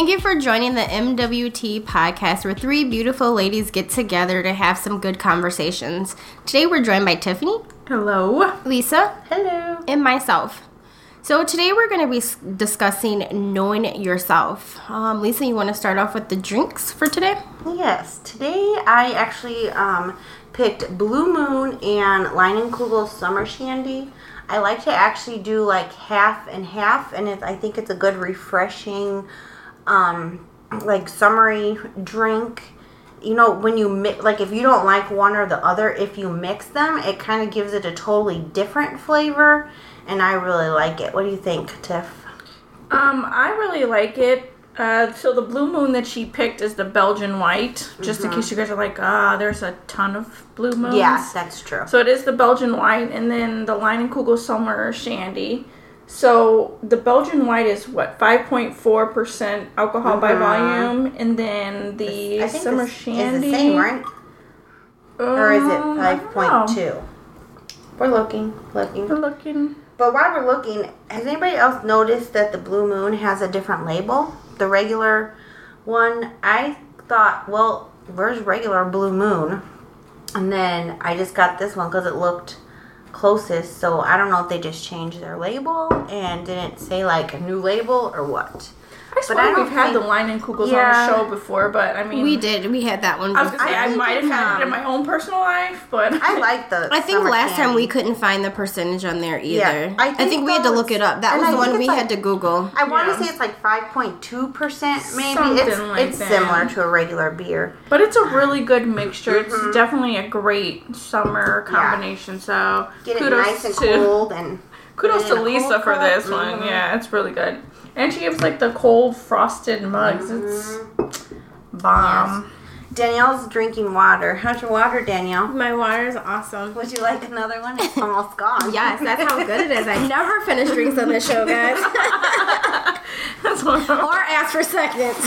Thank you for joining the MWT podcast where three beautiful ladies get together to have some good conversations. Today we're joined by Tiffany, Hello. Lisa, Hello. and myself. So today we're going to be discussing knowing yourself. Um, Lisa, you want to start off with the drinks for today? Yes, today I actually um, picked Blue Moon and Leinenkugel Summer Shandy. I like to actually do like half and half, and it, I think it's a good refreshing, um, like summery drink. You know, when you mix, like if you don't like one or the other, if you mix them, it kind of gives it a totally different flavor, and I really like it. What do you think, Tiff? Um, I really like it. Uh, so the blue moon that she picked is the Belgian white. Just in case you guys are like, ah, there's a ton of blue moons. Yes, that's true. So it is the Belgian white, and then the Leinenkugel Summer Shandy. So the Belgian white is what 5.4% alcohol by volume, and then the I think Summer this Shandy is the same, right? Or is it Um, I five don't know. point two? We're looking, looking. We're looking. But while we're looking, has anybody else noticed that the Blue Moon has a different label? The regular one, I thought, well, where's regular Blue Moon? And then I just got this one because it looked closest. So I don't know if they just changed their label and didn't say like a new label or what. I swear I don't we've had the Leinenkugel's Yeah. on the show before, but I mean, We did. We had that one. I was gonna say I I, might have had it in um, my own personal life, but I like the. I think summer last time we couldn't find the percentage on there either. Yeah, I I think, think we had to look it up. That was I the one we it's had to Google. I want to say it's like 5.2% maybe. Something it's like it's that. similar to a regular beer. But it's a really good mixture. Mm-hmm. It's definitely a great summer combination. So Get it nice and to cold and kudos to Lisa cold for cup. this one. Mhm. Yeah, it's really good. And she gives like the cold frosted mugs. It's bomb. Danielle's drinking water. How's your water, Danielle? My water is awesome. Would you like another one? It's almost gone. Yes, that's how good it is. I never finish drinks on this show, guys. That's what or ask for seconds.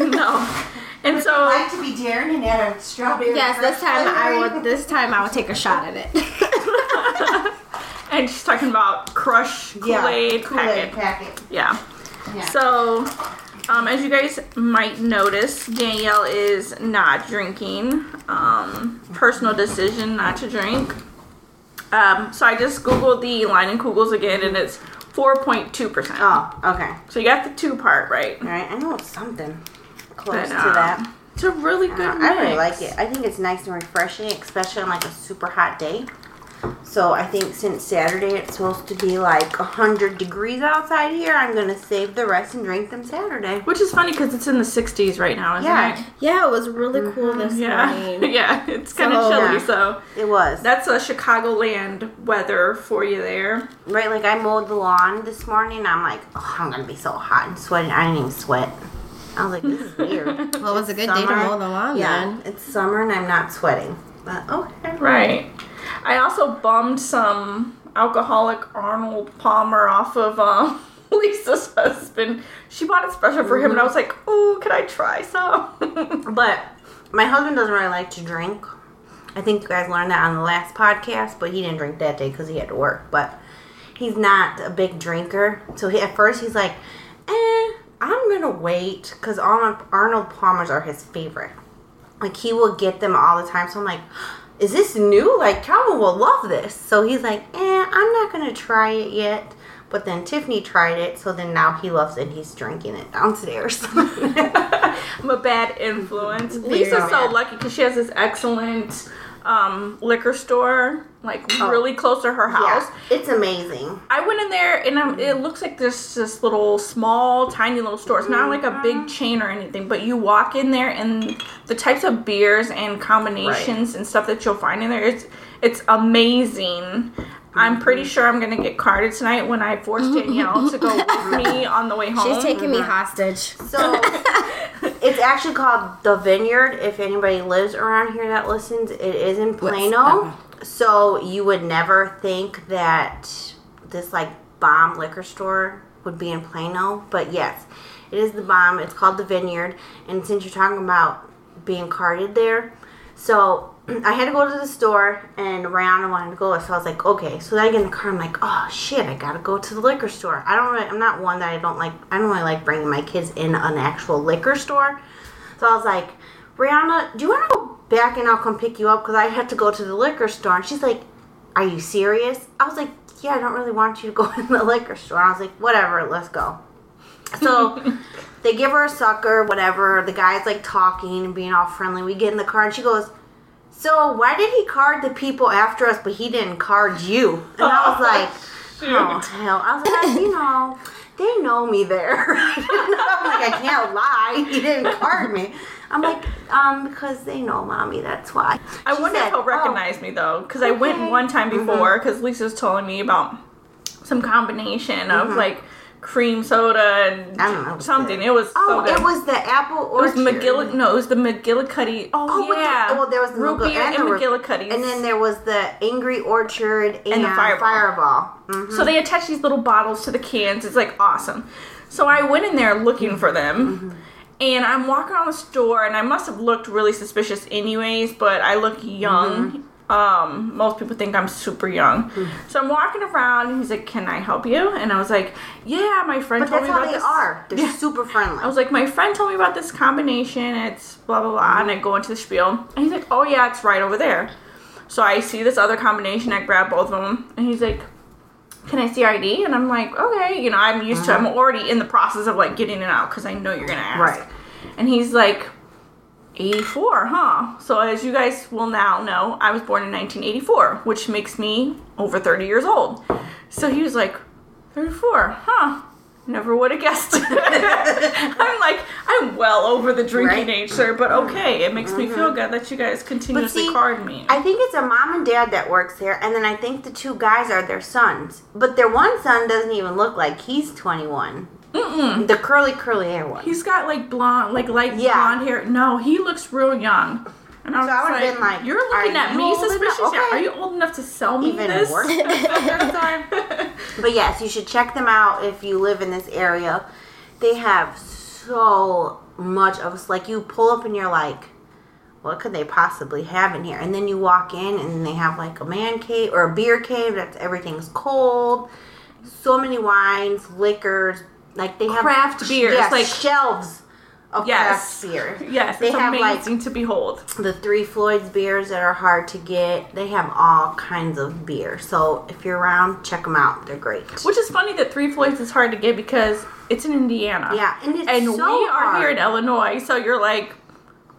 no. And Would so you like to be daring and add a strawberry? yes, this time I flavoring? will. This time I will take a shot at it. And she's talking about Crush Yeah, Kool-Aid, Kool-Aid packet. packet. Yeah. Yeah. So, um, as you guys might notice, Danielle is not drinking. Um, personal decision not to drink. Um, so I just googled the Leinenkugel's again, and it's 4.2%. oh, okay. So you got the two part right. All right. I know it's something close But, to um, that. It's a really good Uh, I really like it. I think it's nice and refreshing, especially on like a super hot day. So I think since Saturday it's supposed to be like 100 degrees outside here, I'm going to save the rest and drink them Saturday. Which is funny because it's in the 60s right now, isn't Yeah. it? Yeah, it was really mm-hmm. cool this Yeah. morning. yeah, it's kind of So- chilly, Yeah. so It was. that's a Chicagoland weather for you there. Right, like I mowed the lawn this morning. I'm like, oh, I'm gonna be so hot and sweating. I didn't even sweat. I was like, this is weird. Well, it was a good day to mow the lawn yeah, then. it's summer and I'm not sweating. But okay. Right. I also bummed some alcoholic Arnold Palmer off of um, Lisa's husband. She bought it special for him, and I was like, "Oh, can I try some?" But my husband doesn't really like to drink. I think you guys learned that on the last podcast, but he didn't drink that day because he had to work. But he's not a big drinker. So he, at first he's like, eh, I'm to wait because Arnold, Arnold Palmer's are his favorite. Like he will get them all the time. So I'm like, is this new? Like Calvin will love this. So he's like, eh, I'm not going to try it yet. But then Tiffany tried it, so then now he loves it. He's drinking it downstairs. I'm a bad influence. Lisa's so lucky because she has this excellent um, liquor store, like Oh. really close to her house. Yeah, it's amazing. I went in there and um, it looks like this this little small, tiny little store. It's not like a big chain or anything, but you walk in there and the types of beers and combinations and stuff that you'll find in there, it's it's amazing. I'm pretty sure I'm gonna get carded tonight when I force Danielle to go with me on the way home. She's taking me hostage. So it's actually called the Vineyard. If anybody lives around here that listens, it is in Plano. So you would never think that this like bomb liquor store would be in Plano, but yes, it is the bomb. It's called the Vineyard, and since you're talking about being carded there, So I had to go to the store, and Rihanna wanted to go, so I was like, okay. So then I get in the car, I'm like, oh shit, I gotta go to the liquor store. I don't really, I'm not one that I don't like. I don't really like bringing my kids in an actual liquor store. So I was like, Rihanna, do you want to go back and I'll come pick you up because I have to go to the liquor store? And she's like, are you serious? I was like, yeah, I don't really want you to go in the liquor store. I was like, whatever, let's go. So they give her a sucker, whatever. The guy's like talking and being all friendly. We get in the car and she goes, So why did he card the people after us, but he didn't card you? And I was like, Oh, hell. I was like, You know, they know me there. I'm like, I can't lie. He didn't card me. I'm like, um, because they know mommy, that's why. I She wonder said, if he'll "Oh." recognize me though, because I went one time before. Because Lisa's telling me about some combination of like cream soda Mm-hmm. I don't know, it and something. good. It was Oh, so good. it was the apple orchard. It was. McGill. No, it was the McGillicuddy. Oh, Oh, with the- yeah. well, there was the root beer and, and root- And then there was the Angry Orchard and, And the Fireball. Fireball. Mhm. So they attach these little bottles to the cans. It's like awesome. So I went in there looking for them. And I'm walking around the store and I must have looked really suspicious anyways, but I look young. Um, most people think I'm super young. So I'm walking around and he's like, Can I help you? And I was like, Yeah, my friend But told that's me how about they this. are. They're Yeah. super friendly. I was like, my friend told me about this combination. It's blah blah blah, and I go into the spiel, and he's like, oh yeah, it's right over there. So I see this other combination. I grab both of them, and he's like, can I see your ID? And I'm like, okay, you know, I'm used to. I'm already in the process of like getting it out because I know you're gonna ask. Right. And he's like, 84, huh? So as you guys will now know, I was born in 1984, which makes me over 30 years old. So he was like, 34, huh? Never would have guessed. I'm like, I'm well over the drinking Right. age, sir, but mm-hmm. okay, it makes me feel mm-hmm. good that you guys continuously see, card me. I think it's a mom and dad that works here, and then I think the two guys are their sons. But their one son doesn't even look like he's 21. Mm-mm. The curly, curly hair one. He's got like blonde, like light Yeah. blonde hair. No, he looks real young. And I was So I like, been like, "You're looking at you me suspicious. Okay. Are you old enough to sell me Even this?" worse. But yes, you should check them out if you live in this area. They have so much of us. Like you pull up and you're like, what could they possibly have in here? And then you walk in and they have like a man cave or a beer cave that's everything's cold. So many wines, liquors. Like they have Craft beers, yes, like- shelves of Yes. craft beer. yes, They it's have, like, amazing to behold. the Three Floyds beers that are hard to get. They have all kinds of beer. So if you're around, check them out. They're great. Which is funny that Three Floyds is hard to get because it's in Indiana. Yeah, and it's and so we are hard. here in Illinois, so you're like,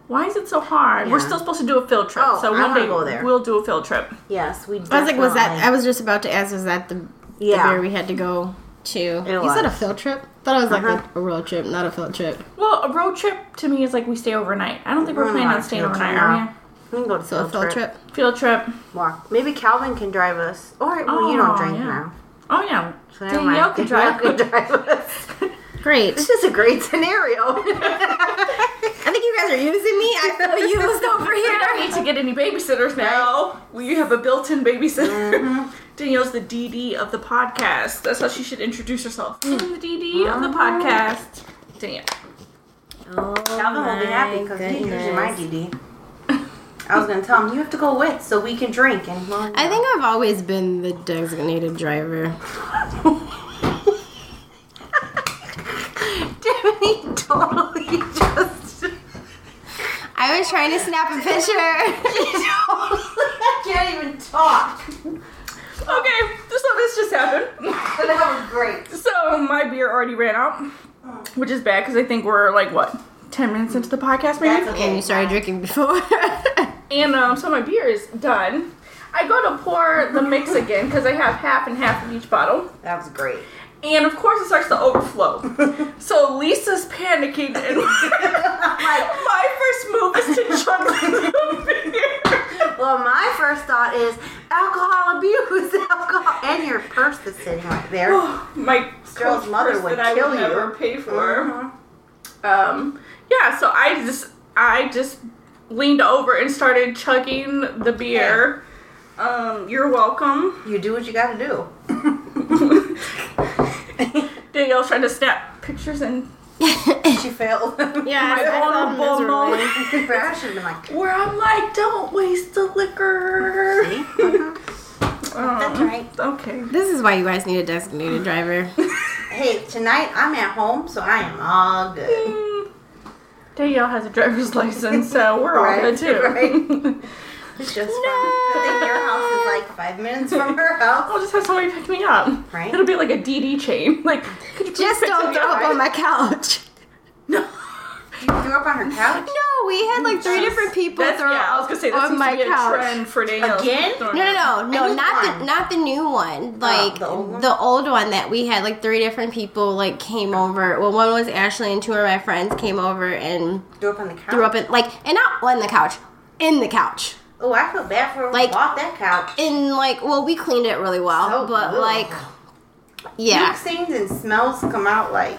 why is it so hard? We're still supposed to do a field trip, Oh, so I one day go there. we'll do a field trip. Yes, we. I was like, was that? I was just about to ask, was that the, Yeah. the beer we had to go to? you said a field trip? Thought it was like Uh-huh. a, a road trip, not a field trip. Well, a road trip to me is like we stay overnight. I don't think we're We're planning on staying overnight, trip, are no. We can go to So a field trip. we? Field trip. Walk. Maybe Calvin can drive us. Or well, you don't Oh, drink yeah. now. Oh yeah, So never Danielle mind. can drive. Danielle can drive us. Great. this is a great scenario. I think you guys are using me. I feel used over here. We don't need to get any babysitters now. We have a built-in babysitter. Mm-hmm. Danielle's the DD of the podcast. That's how she should introduce herself. Hmm. I'm the DD of the podcast. Danielle. Oh, Calvin will be happy because he's usually my goodness. DD. I was gonna tell him you have to go with so we can drink and. Well, I think I've always been the designated driver. Tiffany totally just. I was trying to snap a picture. I can't even talk. Okay, so this just happened. But that was great. So my beer already ran out, which is bad because I think we're like what ten minutes into the podcast maybe. That's okay. and you started drinking before. And um, so my beer is done. I go to pour the mix again because I have half and half of each bottle. That was great. And of course, it starts to overflow. so Lisa's panicking, and my first move is to chug the beer. Well, my first thought is alcohol abuse, alcohol, and your purse is sitting right there. my Girl's mother would that I kill would you. never pay for. Mhm. Um, yeah, so I just I just leaned over and started chugging the beer. Um, you're welcome. You do what you gotta do. Danielle's trying to snap pictures and she failed. yeah, I, I felt vulnerable miserably. but I should have been like, Where I'm like, don't waste the liquor. see? Oh, That's right. Okay. This is why you guys need a designated driver. Hey, tonight I'm at home, so I am all good. Mm. Danielle has a driver's license, so we're all Right, good too. right. It's just fun. Good thing your house is like five minutes from her house. I'll just have somebody pick me up. Right. It'll be like a DD chain. Like, could you please Just don't me throw up up? on my couch. No. You threw up on her couch? No, we had like three different people That's, throw yeah, I was gonna say that's on my to be a couch. trend for Danielle. Again? No, no, no, no, Any not the not the new one. Oh, like the old one? the old one that we had. Like three different people like came over. Well, one was Ashley and two of my friends came over and Threw up on the couch? threw up in like and not on the couch, in the couch. Oh, I feel bad for Like- bought that couch. And like well, we cleaned it really well, So but good. like yeah, stains and smells come out like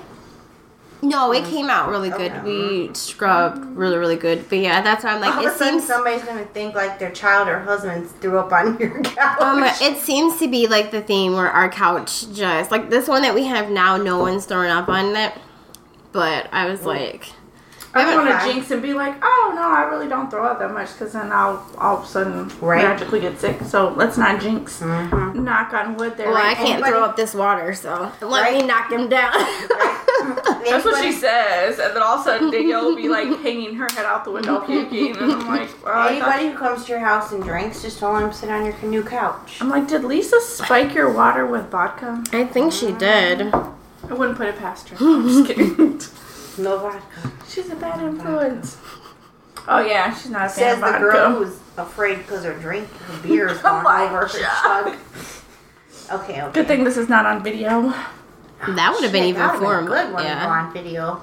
no, it came out really good. Okay. We scrubbed really really good. But yeah, that's why I'm like all of it seems. somebody's gonna think like their child or husband threw up on your couch. Um, it seems to be like the theme where our couch just like this one that we have now, no one's throwing up on it. But I was like, I don't want to jinx and be like, oh no, I really don't throw up that much because then I'll all of a sudden Right. magically get sick. So let's not jinx. Mhm. Knock on wood there. well, I can't Anybody- throw up this water, so let Right. me knock him down. That's what she says, and then all of a sudden Danielle will be like hanging her head out the window puking, and I'm like, well, I thought- Anybody who comes to your house and drinks, just don't let them sit on your canoe couch. I'm like, did Lisa spike your water with vodka? I think she did. I wouldn't put it past her. I'm just kidding. No vodka. She's a bad influence. Oh yeah, she's not a fan Says of the vodka. girl who's afraid because her drink, her beer is Oh going my over her God. chug. Okay, okay. Good thing this is not on video. That would have been Shit, even that would've more. been good one Yeah, on video.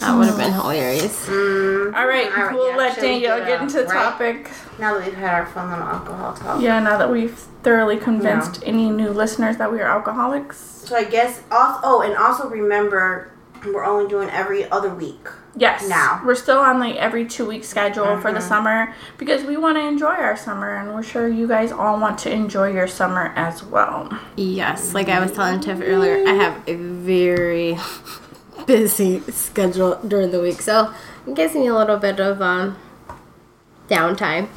that would have been hilarious. Mm, All right, All right, we'll yeah, let shall we Danielle get, get uh, into the right? topic. now that we've had our fun little alcohol talk. Yeah, now that we've thoroughly convinced any new listeners that we are alcoholics. So I guess also oh, and also remember we're only doing every other week. Yes. Now. We're still on the every two week schedule for the Mhm. summer because we want to enjoy our summer and we're sure you guys all want to enjoy your summer as well. Yes, like I was telling Tiff earlier, I have a very busy schedule during the week, so it gives me a little bit of um, downtime.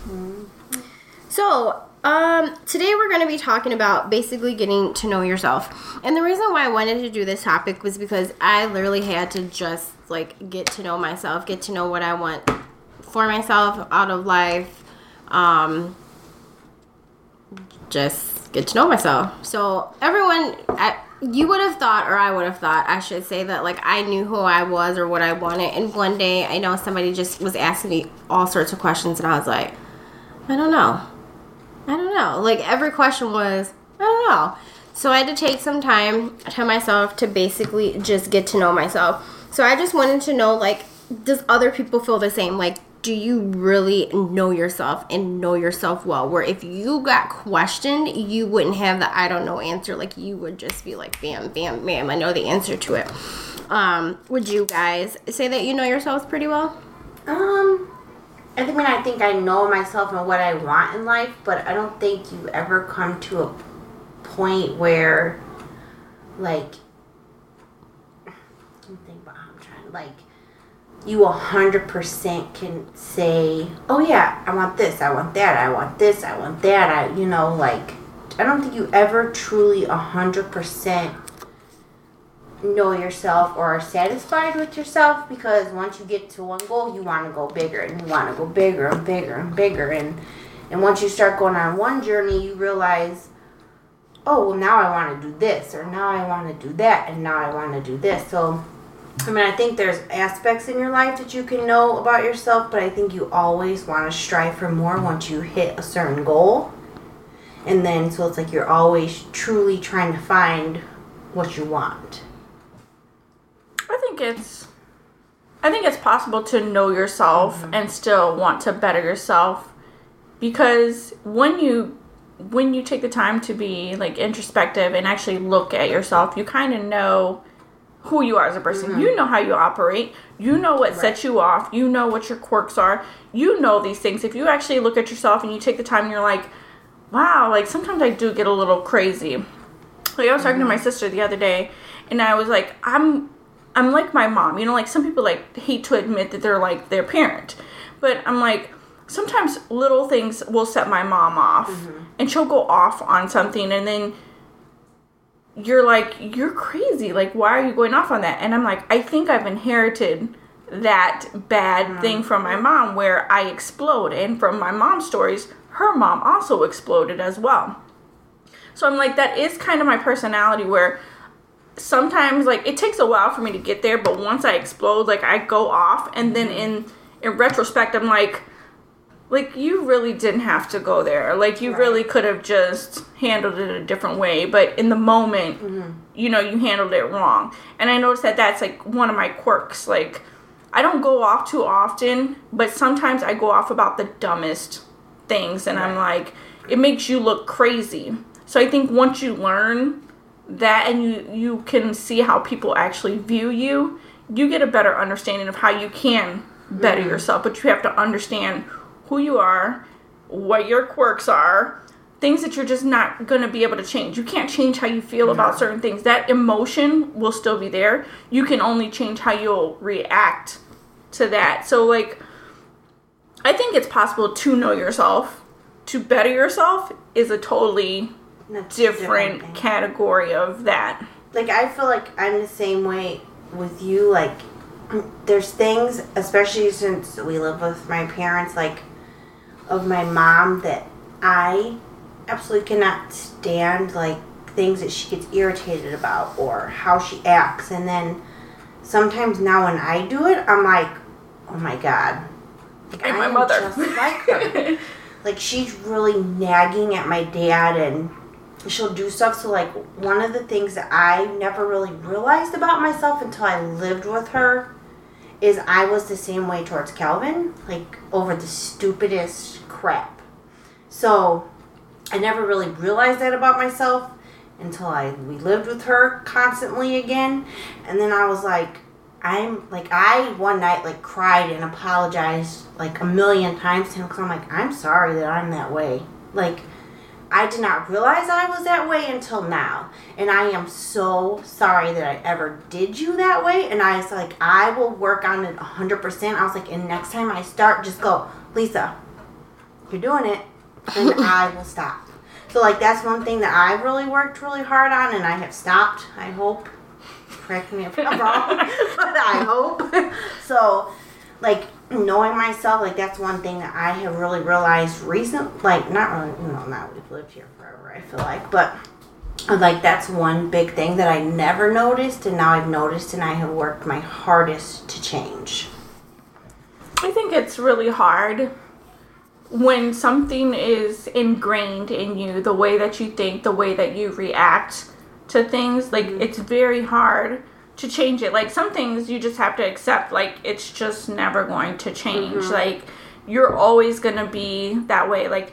So, um, today we're going to be talking about basically getting to know yourself. And the reason why I wanted to do this topic was because I literally had to just like get to know myself, get to know what I want for myself out of life. Um, just get to know myself. So everyone, I, you would have thought, or I would have thought, I should say that like I knew who I was or what I wanted. And one day, I know somebody just was asking me all sorts of questions, and I was like, I don't know, I don't know. Like every question was, I don't know. So I had to take some time to myself to basically just get to know myself. So I just wanted to know, like, does other people feel the same? Like, do you really know yourself and know yourself well? Where if you got questioned, you wouldn't have the I don't know answer. Like, you would just be like, bam, bam, bam, I know the answer to it. Um, would you guys say that you know yourselves pretty well? Um, I mean I think I know myself and what I want in life, but I don't think you ever come to a point where, like, think about how I'm trying. Like, you hundred percent can say, "Oh yeah, I want this, I want that, I want this, I want that." I, you know, like, I don't think you ever truly hundred percent know yourself or are satisfied with yourself because once you get to one goal you want to go bigger and you want to go bigger and bigger and bigger. And and once you start going on one journey you realize oh well now i want to do this or now i want to do that and now i want to do this. So i mean i think there's aspects in your life that you can know about yourself but i think you always want to strive for more once you hit a certain goal. And then so it's like you're always truly trying to find what you want think it's I think it's possible to know yourself mm-hmm. and still want to better yourself because when you when you take the time to be like introspective and actually look at yourself, you kind of know who you are as a person. Mm-hmm. You know how you operate. You know what sets you off. You know what your quirks are. You know these things. If you actually look at yourself and you take the time and you're like, wow, like sometimes I do get a little crazy. Like I was talking to my mm-hmm. sister the other day and I was like, I'm I'm like my mom. You know, like some people like hate to admit that they're like their parent. But I'm like, sometimes little things will set my mom off, mm-hmm. and she'll go off on something, and then you're like, you're crazy. Like, why are you going off on that? And I'm like, I think I've inherited that bad mm-hmm. thing from my mom where I explode. And from my mom's stories, her mom also exploded as well. So I'm like, that is kind of my personality where sometimes like it takes a while for me to get there, but once I explode, like I go off and then mm-hmm. in in retrospect I'm like like you really didn't have to go there. Like you really could have just handled it a different way, but in the moment, mm-hmm. you know, you handled it wrong. And I noticed that that's like one of my quirks. Like I don't go off too often, but sometimes I go off about the dumbest things and I'm like it makes you look crazy. So I think once you learn that and you you can see how people actually view you, you get a better understanding of how you can better mm-hmm. yourself, but you have to understand who you are, what your quirks are, things that you're just not going to be able to change. You can't change how you feel about certain things. That emotion will still be there. You can only change how you'll react to that. So like I think it's possible to know yourself. To better yourself is a totally That's a different category of that. like I feel like I'm the same way with you. Like there's things, especially since we live with my parents, like of my mom that I absolutely cannot stand. Like things that she gets irritated about or how she acts, and then sometimes now when I do it, I'm like, oh my god. Like, And my mother. just like her. like she's really nagging at my dad and she'll do stuff. So like one of the things that i never really realized about myself until i lived with her is i was the same way towards calvin like over the stupidest crap. So i never really realized that about myself until i we lived with her constantly again. And then i was like i'm like i one night like cried and apologized like a million times to him because i'm like i'm sorry that i'm that way. Like I did not realize I was that way until now. And I am so sorry that I ever did you that way. And I was like, I will work on it 100%. I was like, and next time I start, just go, Lisa, you're doing it. And I will stop. So, like, that's one thing that I really worked really hard on. And I have stopped, I hope. Correct me if I'm wrong. but I hope. so, like knowing myself like that's one thing that i have really realized recent like not really you know not we've lived here forever i feel like but uh, like that's one big thing that i never noticed and now i've noticed and i have worked my hardest to change. I think it's really hard when something is ingrained in you, the way that you think, the way that you react to things, like mm-hmm. it's very hard to change it. Like some things you just have to accept, like it's just never going to change. Like you're always going to be that way. Like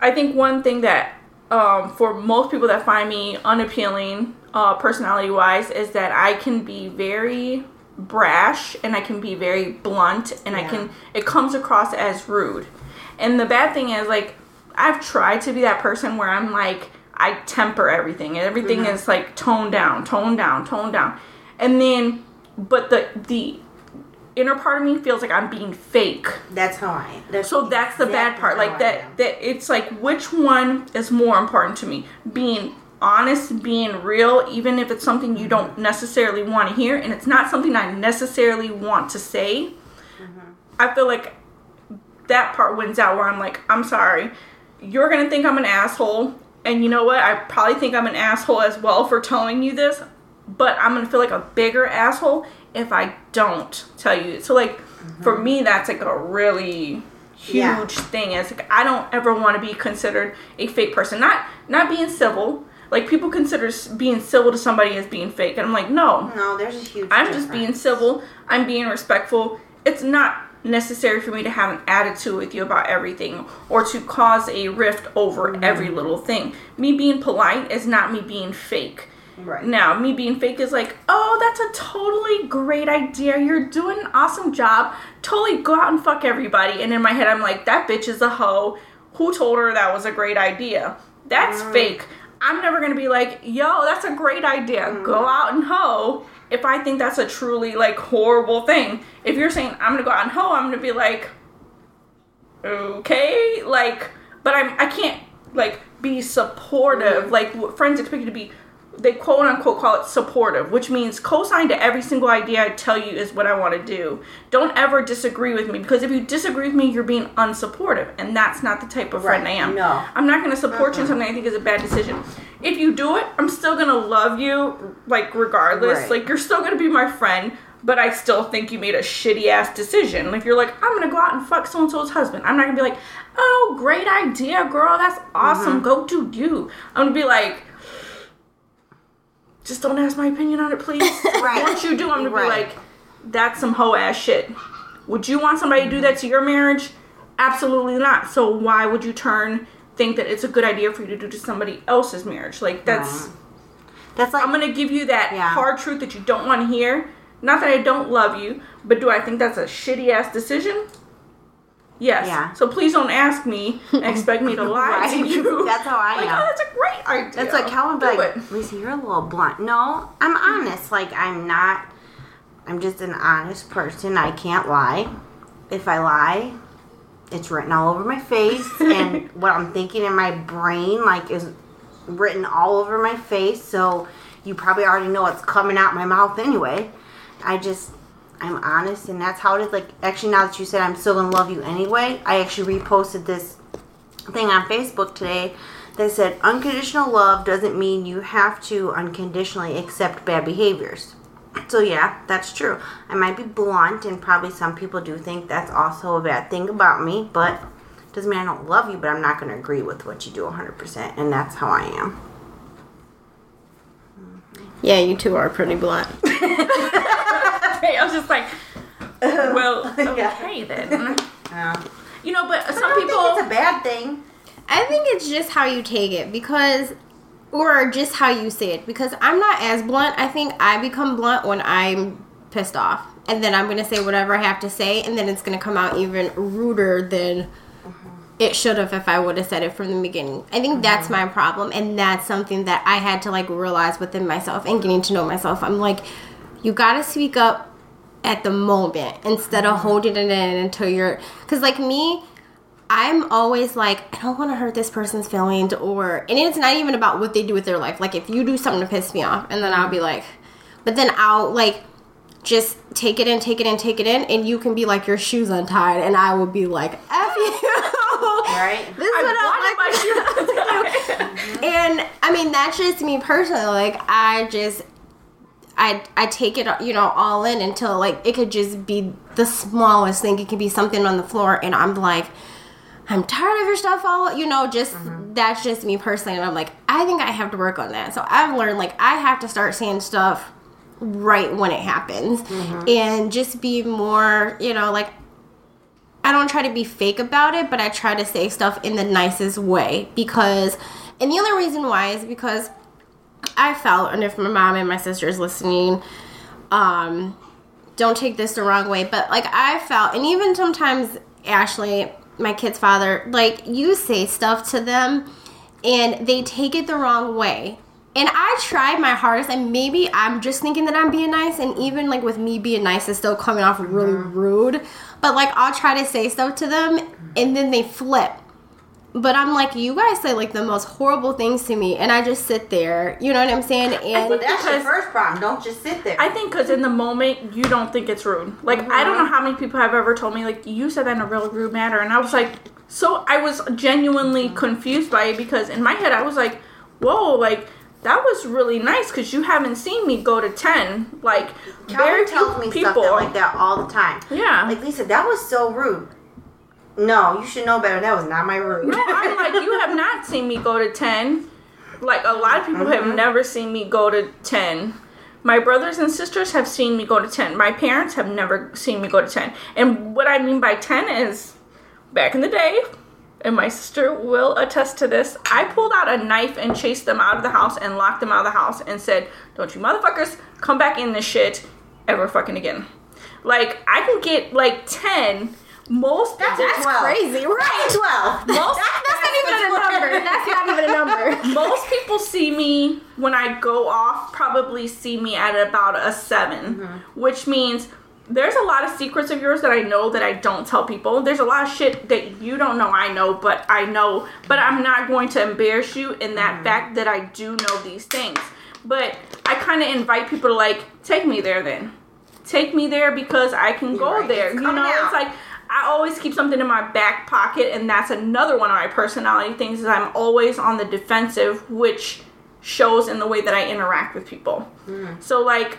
I think one thing that um, for most people that find me unappealing, uh, personality wise, is that I can be very brash and I can be very blunt and I can, it comes across as rude. And the bad thing is, like, I've tried to be that person where I'm like, I temper everything and everything mm-hmm. is like toned down, toned down, toned down. And then, but the, the, inner part of me feels like I'm being fake. that's how i am that's So that's the bad part. Like that that it's like which one is more important to me? Being honest, being real, even if it's something you don't mm-hmm. necessarily want to hear and it's not something I necessarily want to say. Mm-hmm. I feel like that part wins out where I'm like, I'm sorry. You're going to think I'm an asshole. And you know what? I probably think I'm an asshole as well for telling you this, but I'm going to feel like a bigger asshole if I don't tell you. So like for mm-hmm. me that's like a really huge Yeah. thing. It's like I don't ever want to be considered a fake person. Not not being civil. Like people consider being civil to somebody as being fake, and I'm like, no, no there's a huge I'm just being civil. I'm being respectful. It's not necessary for me to have an attitude with you about everything or to cause a rift over mm-hmm. every little thing. Me being polite is not me being fake. right Now, me being fake is like, oh, that's a totally great idea. You're doing an awesome job. Totally go out and fuck everybody. And in my head, I'm like, that bitch is a hoe. Who told her that was a great idea? That's mm. fake. I'm never gonna be like, yo, that's a great idea. Go mm-hmm. out and hoe. If I think that's a truly like horrible thing, if you're saying I'm gonna go out and hoe, I'm gonna be like, okay, like, but I'm I can't like be supportive. Mm-hmm. Like what friends expect you to be. They quote unquote call it supportive, which means co-sign to every single idea I tell you is what I want to do. Don't ever disagree with me because if you disagree with me, you're being unsupportive, and that's not the type of friend I am. no. I'm not going to support you in something I think is a bad decision. If you do it, I'm still going to love you, like, regardless. Right. Like, you're still going to be my friend, but I still think you made a shitty ass decision. If you're like, I'm going to go out and fuck so and so's husband, I'm not going to be like, oh, great idea, girl. That's awesome. Mm-hmm. Go do you. I'm going to be like, just don't ask my opinion on it, please. Right. Once you do, I'm going to be like, that's some hoe ass shit. Would you want somebody to do that to your marriage? Absolutely not. So why would you turn think that it's a good idea for you to do to somebody else's marriage? Like that's Right. That's like I'm gonna give you that Yeah. hard truth that you don't want to hear. Not that I don't love you, but do I think that's a shitty ass decision? Yes. Yeah. So please don't ask me and expect me to lie to you. That's how I like, am. Oh, that's a great idea. That's like Calvin be like, it. Lisa, you're a little blunt. No, I'm honest. Like I'm not. I'm just an honest person. I can't lie. If I lie, it's written all over my face, and what I'm thinking in my brain, like, is written all over my face. So you probably already know what's coming out my mouth anyway. I just. I'm honest, and that's how it is. Like, actually, now that you said I'm still gonna love you anyway, I actually reposted this thing on Facebook today that said unconditional love doesn't mean you have to unconditionally accept bad behaviors. So yeah, that's true. I might be blunt and probably some people do think that's also a bad thing about me, but doesn't mean I don't love you, but I'm not to agree with what you do 100% and that's how I am. Yeah, you two are pretty blunt. I was just like, well, Yeah. okay then. Yeah. You know, but I some don't people. think it's a bad thing. I think it's just how you take it because, or just how you say it. Because I'm not as blunt. I think I become blunt when I'm pissed off. And then I'm going to say whatever I have to say. And then it's going to come out even ruder than it should have if I would have said it from the beginning. I think that's mm-hmm. my problem. And that's something that I had to like realize within myself and getting to know myself. I'm like, you got to speak up at the moment instead of mm-hmm. holding it in until you're. Because like me, I'm always like, I don't want to hurt this person's feelings, or and it's not even about what they do with their life. Like if you do something to piss me off, and then I'll be mm-hmm. like, but then I'll like just take it in, take it in, take it in, and you can be like your shoes untied, and I will be like, f you. Right. This is what I wanted my and I mean that's just me personally. Like I just I I take it you know all in until like it could just be the smallest thing. It could be something on the floor, and I'm like. I'm tired of your stuff all you know just that's just me personally and I'm like I think I have to work on that so I've learned like I have to start saying stuff right when it happens and just be more you know like I don't try to be fake about it, but I try to say stuff in the nicest way because, and the only reason why is because I felt, and if my mom and my sister is listening, um, don't take this the wrong way, but like I felt, and even sometimes Ashley, my kid's father, like you say stuff to them and they take it the wrong way. And I tried my hardest, and maybe I'm just thinking that I'm being nice, and even like with me being nice, it's still coming off really rude. But like, I'll try to say stuff to them, and then they flip. But I'm like, you guys say like the most horrible things to me, and I just sit there. You know what I'm saying? And But that's your first problem. Don't just sit there. I think because in the moment you don't think it's rude. Like I don't know uh-huh. how many people have ever told me like you said that in a real rude manner, and I was like, so I was genuinely confused by it because in my head I was like, whoa, like that was really nice because you haven't seen me go to ten. Like very Calvin tells me few stuff people. that, like that all the time. Yeah. Like Lisa, that was so rude. No, you should know better. That was not my rude. No, I'm like, you have not seen me go to 10. Like, a lot of people have mm-hmm. never seen me go to 10. My brothers and sisters have seen me go to 10. My parents have never seen me go to 10. And what I mean by 10 is back in the day, and my sister will attest to this, I pulled out a knife and chased them out of the house and locked them out of the house and said, Don't you motherfuckers come back in this shit ever fucking again. Like, I can get like 10. Most That's that's 12. crazy, right? Twelve. most That's not even a number. That's not even a number. Most people see me when I go off, probably see me at about a 7 Mm-hmm. which means there's a lot of secrets of yours that I know that I don't tell people. There's a lot of shit that you don't know I know, but I know, but I'm not going to embarrass you in that Mm-hmm. fact that I do know these things. But I kind of invite people to like take me there then. Take me there because I can go right. there. It's You know, out. it's like I always keep something in my back pocket, and that's another one of my personality things. Is I'm always on the defensive, which shows in the way that I interact with people. So like,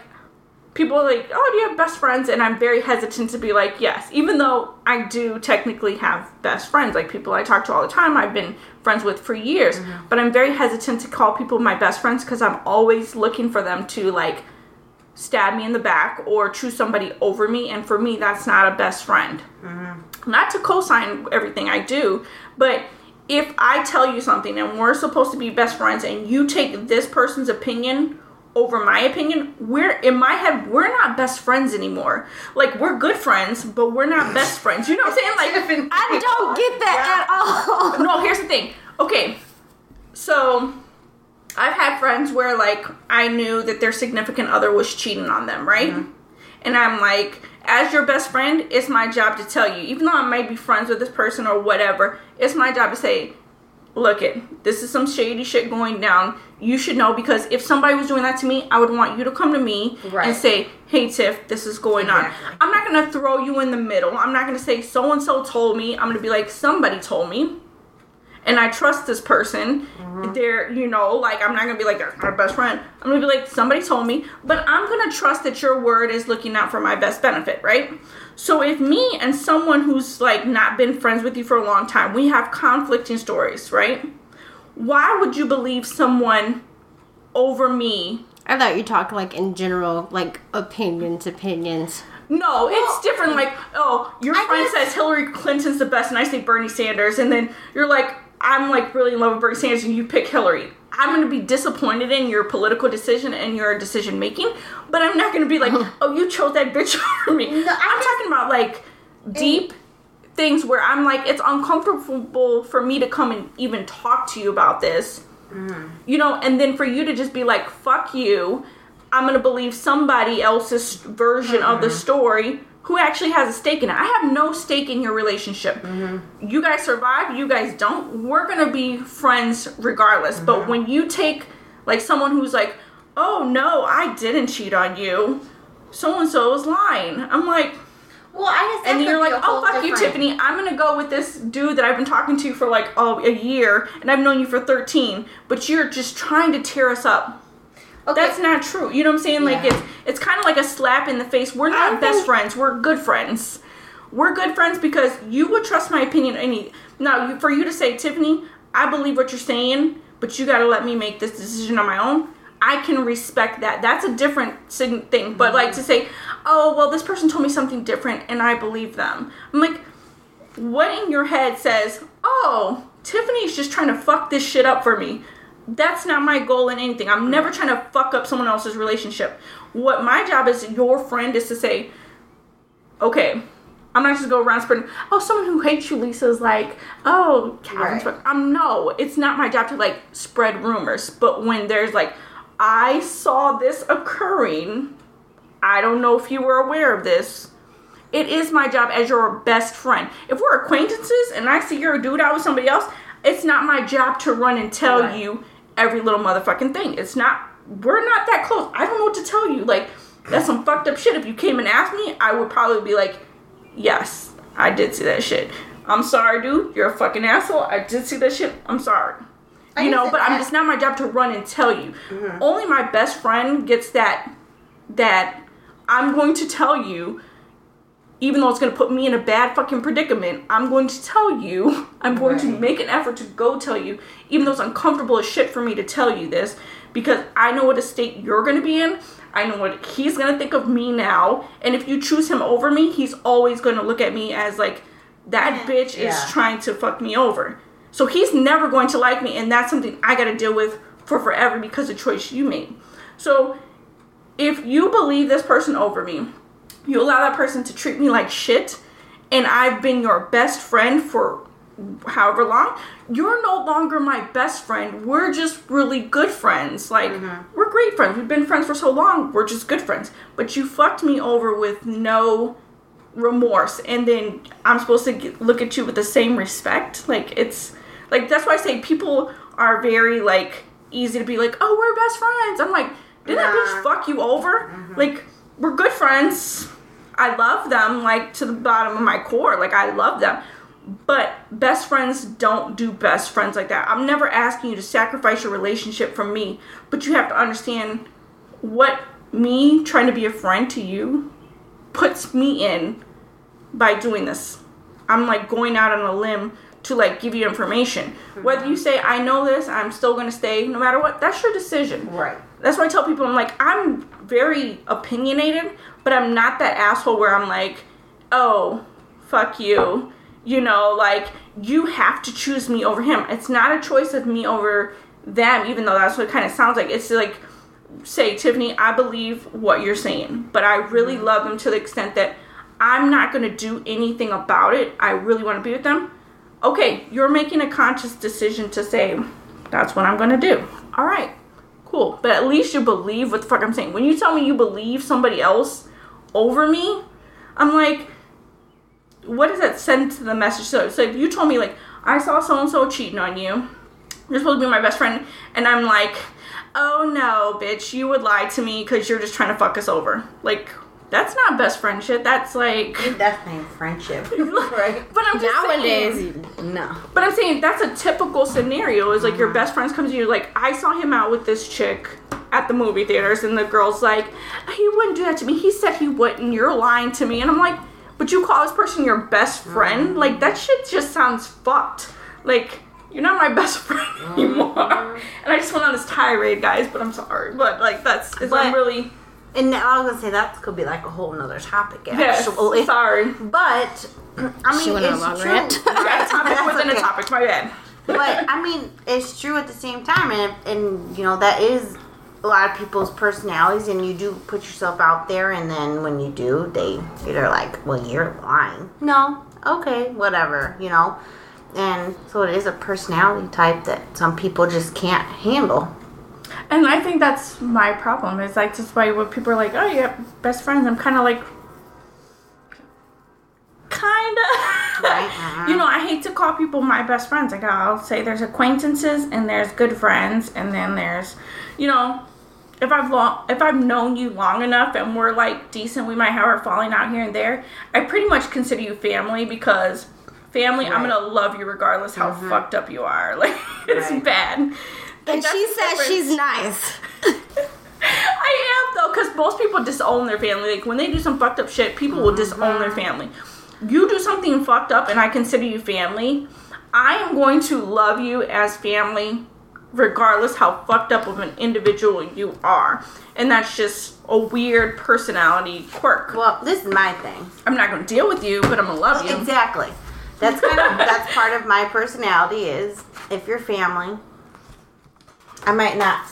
people are like, "Oh, do you have best friends?" And I'm very hesitant to be like, "Yes," even though I do technically have best friends, like people I talk to all the time. I've been friends with for years, mm-hmm. but I'm very hesitant to call people my best friends because I'm always looking for them to like stab me in the back or choose somebody over me. And for me that's not a best friend. Mm-hmm. Not to co-sign everything i do. But if i tell you something and we're supposed to be best friends and you take this person's opinion over my opinion we're in my head we're not best friends anymore. Like we're good friends but we're not best friends. You know what i'm saying? Like I don't get that at all. no, here's the thing. Okay, so I've had friends where like I knew that their significant other was cheating on them, right? Mm-hmm. And I'm like, as your best friend, it's my job to tell you, even though I might be friends with this person or whatever, it's my job to say, look it, this is some shady shit going down. You should know because if somebody was doing that to me, I would want you to come to me Right. and say, hey Tiff, this is going Exactly. on. I'm not gonna throw you in the middle. I'm not gonna say so and so told me. I'm gonna be like, somebody told me and I trust this person. Mm-hmm. They're, you know, like I'm not gonna be like that's my best friend. I'm gonna be like somebody told me, but I'm gonna trust that your word is looking out for my best benefit, right? So if me and someone who's like not been friends with you for a long time, we have conflicting stories, right? Why would you believe someone over me? I thought you talked like in general, like opinions, opinions. No, it's different. Like, oh, your I friend guess- says Hillary Clinton's the best, and I say Bernie Sanders, and then you're like, I'm like really in love with Bernie Sanders, and you pick Hillary. I'm gonna be disappointed in your political decision and your decision making, but I'm not gonna be like, oh, you chose that bitch over me. I I'm talking about like deep things where I'm like, it's uncomfortable for me to come and even talk to you about this. You know, and then for you to just be like, fuck you, I'm gonna believe somebody else's version of the story who actually has a stake in it. I have no stake in your relationship. You guys survive, you guys don't. We're gonna be friends regardless. But when you take like someone who's like, oh no, I didn't cheat on you, so and so is lying. I'm like, Well, I just and you're like, oh fuck you, Tiffany. I'm gonna go with this dude that I've been talking to for like oh a year, and I've known you for 13, but you're just trying to tear us up. Okay. That's not true. You know what I'm saying? Like Yeah. it's it's kind of like a slap in the face. We're not best think- friends. We're good friends. We're good friends because you would trust my opinion. Any now for you to say, Tiffany, I believe what you're saying, but you got to let me make this decision on my own. I can respect that. That's a different thing. But mm-hmm. like to say, oh well, this person told me something different, and I believe them. I'm like, what in your head says, oh, Tiffany's just trying to fuck this shit up for me? That's not my goal in anything. I'm never trying to fuck up someone else's relationship. What my job as your friend is to say, okay, I'm not just go around spreading, oh, someone who hates you, Lisa, is like, oh, Calvin's Right. fuck. Um, no, it's not my job to like spread rumors. But when there's like, I saw this occurring, I don't know if you were aware of this. It is my job as your best friend. If we're acquaintances and I see you're a dude out with somebody else, it's not my job to run and tell Right. you every little motherfucking thing. It's not, we're not that close. I don't know what to tell you. Like, that's some fucked up shit. If you came and asked me, I would probably be like, yes, I did see that shit. I'm sorry, dude. You're a fucking asshole. I did see that shit. I'm sorry. I You know, guess but I'm it's not my job to run and tell you. Mm-hmm. Only my best friend gets that that I'm going to tell you even though it's going to put me in a bad fucking predicament, I'm going to tell you. I'm going to make an effort to go tell you, even though it's uncomfortable as shit for me to tell you this, because I know what a state you're going to be in. I know what he's going to think of me now. And if you choose him over me, he's always going to look at me as like, that bitch is trying to fuck me over. So he's never going to like me, and that's something I got to deal with for forever because of choice you made. So if you believe this person over me, you allow that person to treat me like shit, and I've been your best friend for however long, you're no longer my best friend. We're just really good friends. Like, mm-hmm. we're great friends. We've been friends for so long. We're just good friends. But you fucked me over with no remorse. And then I'm supposed to get, look at you with the same respect. Like, it's like, that's why I say people are very, like, easy to be like, oh, we're best friends. I'm like, did that bitch fuck you over? Mm-hmm. Like, we're good friends. I love them, like, to the bottom of my core. Like, I love them. But best friends don't do best friends like that. I'm never asking you to sacrifice your relationship for me, but you have to understand what me trying to be a friend to you puts me in by doing this. I'm like going out on a limb to like give you information. Whether mm-hmm. you say I know this, I'm still gonna stay no matter what, that's your decision. Right. That's why I tell people I'm like I'm very opinionated, but I'm not that asshole where I'm like, oh, fuck you. You know, like you have to choose me over him. It's not a choice of me over them, even though that's what it kind of sounds like. It's like say, Tiffany, I believe what you're saying, but I really mm-hmm. love them to the extent that I'm not going to do anything about it. I really want to be with them. Okay, you're making a conscious decision to say, that's what I'm going to do. All right, cool. But at least you believe what the fuck I'm saying. When you tell me you believe somebody else over me, I'm like, what does that send to the message? So, so if you told me, like, I saw so and so cheating on you, you're supposed to be my best friend, and I'm like, oh no, bitch, you would lie to me because you're just trying to fuck us over. Like, that's not best friend shit. That's like, That's friendship. right. but I'm just Nowadays, saying, No. but I'm saying that's a typical scenario. Is like your mm-hmm. best friends comes to you like, I saw him out with this chick at the movie theaters, and the girl's like, he wouldn't do that to me. He said he wouldn't. You're lying to me, and I'm like, but you call this person your best mm-hmm. friend? Like that shit just sounds fucked. Like. You're not my best friend anymore. Mm-hmm. And I just went on this tirade, guys, but I'm sorry. But like that's is I'm really And I was gonna say that could be like a whole nother topic. yes, sorry. But I mean, She went on a it's long true. rant. Yeah, topic That's within a okay. topic, my bad. but I mean, it's true at the same time, and and you know that is a lot of people's personalities, and you do put yourself out there, and then when you do, they they're like, "Well, you're lying." No, okay, whatever, you know. And so it is a personality type that some people just can't handle. And I think that's my problem. Is like just why when people are like, "Oh, yeah, best friends," I'm kind of like, kind of. Right, you know, I hate to call people my best friends. Like I'll say there's acquaintances and there's good friends, and then there's, you know, if I've long if I've known you long enough and we're like decent, we might have our falling out here and there. I pretty much consider you family because family, I'm gonna love you regardless how mm-hmm. fucked up you are. Like it's Right. bad. And she says she's nice. I am though, because most people disown their family. Like when they do some fucked up shit, people will disown their mm-hmm. family. You do something fucked up, and I consider you family. I am going to love you as family, regardless how fucked up of an individual you are. And that's just a weird personality quirk. Well, this is my thing. I'm not going to deal with you, but I'm going to love you. Exactly. That's kind of that's part of my personality is if you're family, I might not.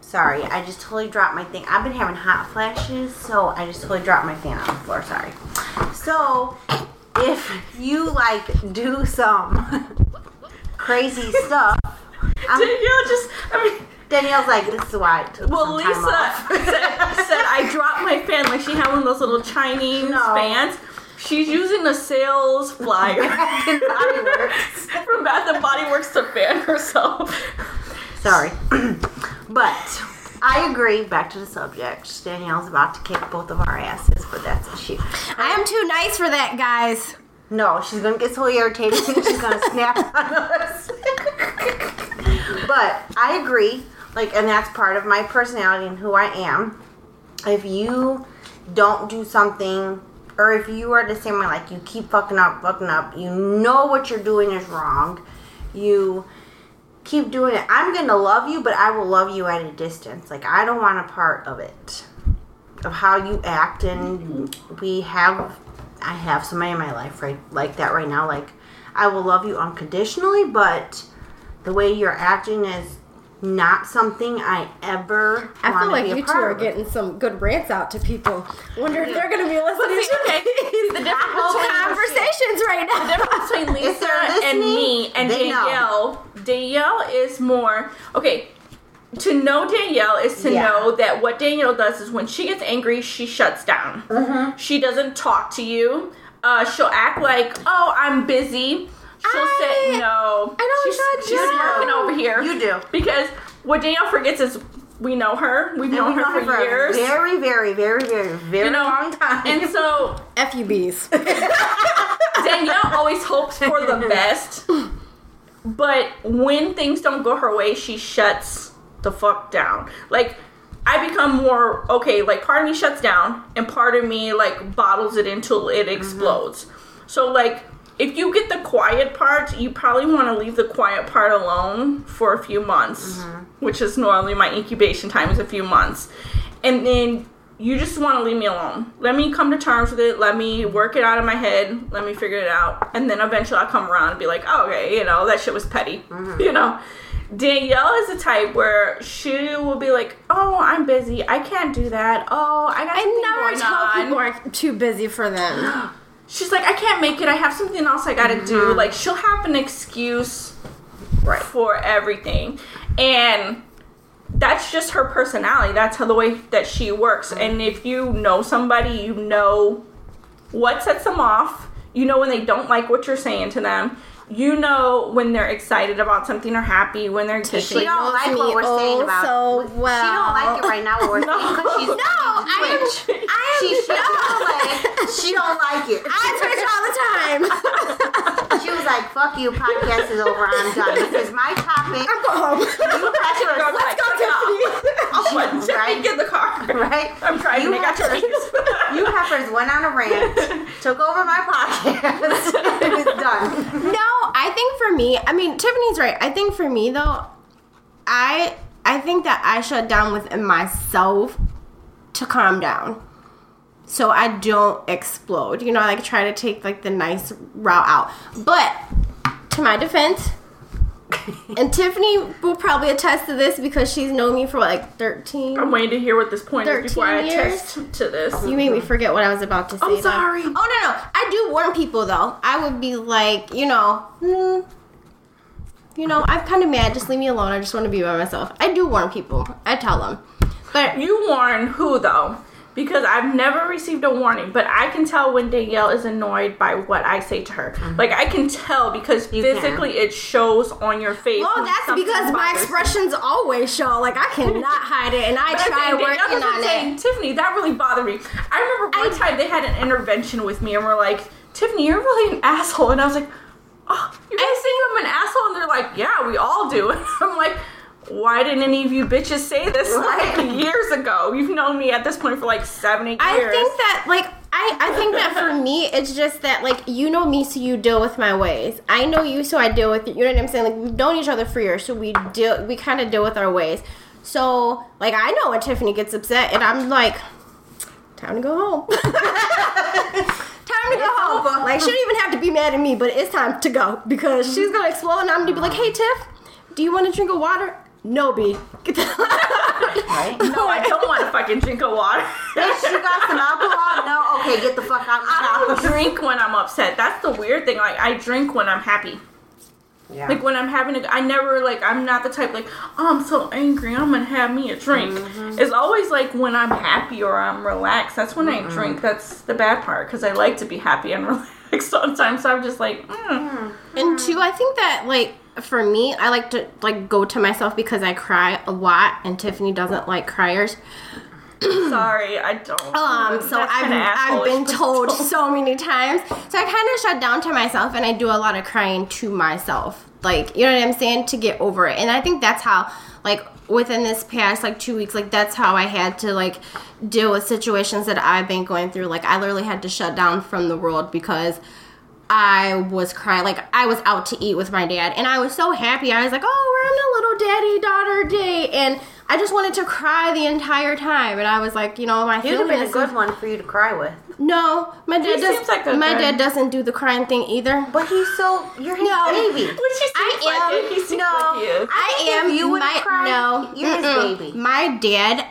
Sorry, I just totally dropped my thing. I've been having hot flashes, so I just totally dropped my fan on the floor. Sorry. So, if you like do some crazy stuff, I'm, Danielle just, I mean, Danielle's like, this is why I took well, Lisa said, said I dropped my fan. Like she had one of those little Chinese No. fans. She's using a sales flyer. From Bath and Body Works to fan herself. Sorry. but I agree, back to the subject. Danielle's about to kick both of our asses, but that's a she. I am too nice for that, guys. No, she's gonna get so irritated she's gonna snap on us. but I agree, like, and that's part of my personality and who I am. If you don't do something, or if you are the same way, like you keep fucking up, fucking up, you know what you're doing is wrong, you keep doing it. I'm gonna love you, but I will love you at a distance. Like I don't want a part of it, of how you act, and mm-hmm. we have I have somebody in my life right like that right now. Like I will love you unconditionally, but the way you're acting is not something I ever. I feel like you two are getting some good rants out to people. Wonder if they're going to be listening see, okay, to see, the between- conversations right now. difference between Lisa and me and know. Danielle. Danielle is more okay. To know Danielle is to Yeah. know that what Danielle does is when she gets angry, she shuts down. Mm-hmm. She doesn't talk to you. Uh, she'll act like, "Oh, I'm busy." She'll I- say, "No, I don't she's, shut she's down. working over here." You do. because what Danielle forgets is we know her. We've known We've her for a years. very, very, very, very, very you know, long time. and so FUBs. Danielle always hopes for the best, but when things don't go her way, she shuts the fuck down. Like, I become more okay. Like, part of me shuts down, and part of me like bottles it until it mm-hmm. explodes. So, like, if you get the quiet part, you probably want to leave the quiet part alone for a few months, mm-hmm. which is normally my incubation time is a few months, and then you just want to leave me alone. Let me come to terms with it. Let me work it out of my head. Let me figure it out. And then eventually I'll come around and be like, oh, okay, you know, that shit was petty. Mm-hmm. You know? Danielle is the type where she will be like, oh, I'm busy. I can't do that. Oh, I got to I never tell on. people are too busy for them. She's like, I can't make it. I have something else I gotta do. Mm-hmm. Like, she'll have an excuse Right. for everything. And that's just her personality. That's how the way that she works. Mm-hmm. And if you know somebody, you know what sets them off. You know when they don't like what you're saying to them. You know when they're excited about something or happy. When they're just She don't knows like me what we're saying oh about. so well. She don't like it right now. What we're No. saying because she's No, I am. Twitch. I am. She, she, no. like, she don't like it. I twitch all the time. She was like, "Fuck you, podcast is over. I'm done. This is my topic." I'm going home. You pressure us. Let's go, Tiffany. what? Tiffany, Right. get the car. Right? I'm trying You I got have- your You heifers went on a rant, took over my podcast. it's done. No, I think for me, I mean Tiffany's right. I think for me though, I I think that I shut down within myself to calm down. So I don't explode. You know, I like try to take like the nice route out. But to my defense, and Tiffany will probably attest to this because she's known me for like 13. I'm waiting to hear what this point is before I attest to this. You made me forget what I was about to say. I'm though. sorry. Oh no no, I do warn people though. I would be like, you know, hmm, you know, I'm kind of mad. Just leave me alone. I just want to be by myself. I do warn people. I tell them, but You warn who though? Because I've never received a warning, but I can tell when Danielle is annoyed by what I say to her. Mm-hmm. Like I can tell because You can. physically it shows on your face. well, that's because my you. expressions always show. Like I cannot hide it, and I But try saying, working on saying, it. Tiffany, that really bothered me. I remember one time they had an intervention with me and were like, Tiffany, you're really an asshole. And I was like, oh, you guys think I'm an asshole? And they're like, yeah, we all do. And I'm like, why didn't any of you bitches say this like years ago? You've known me at this point for like seven, eight I think that like I, I think that for me it's just that like you know me so you deal with my ways. I know you so I deal with you. You know what I'm saying? Like we've known each other for years, so we deal we kind of deal with our ways. So like I know when Tiffany gets upset and I'm like, time to go home. time to go home. over. Like she don't even have to be mad at me, but it's time to go because she's gonna explode and I'm gonna be like, hey Tiff, do you want a drink of water? No, B. Get the- Right? no, I don't want to fucking drink a water. Bitch, you got some alcohol? No? Okay, get the fuck out of I the don't house. drink when I'm upset. That's the weird thing. Like I drink when I'm happy. Yeah. Like when I'm having a, I never like I'm not the type like oh, I'm so angry I'm gonna have me a drink. Mm-hmm. It's always like when I'm happy or I'm relaxed. That's when I drink. That's the bad part because I like to be happy and relaxed. Sometimes So I'm just like mm. And two, I think that like for me, I like to like go to myself because I cry a lot, and Tiffany doesn't like criers. sorry I don't. Um, so That's I've I've been told so many times. So I kind of shut down to myself, and I do a lot of crying to myself. Like you know what I'm saying to get over it. And I think that's how like within this past like two weeks, like that's how I had to like deal with situations that I've been going through. Like I literally had to shut down from the world because. I was crying. Like I was out to eat with my dad, and I was so happy. I was like, "Oh, we're on a little daddy daughter day," and I just wanted to cry the entire time, and I was like, you know, my He would have been a good one for you to cry with. No, my dad does. like my good- dad doesn't do the crying thing either. But he's so you're his No. baby. Which he seems I like am- it. He seems no. like he is. I think am. you would've my, cried, no, you're his mm-mm. baby. My dad.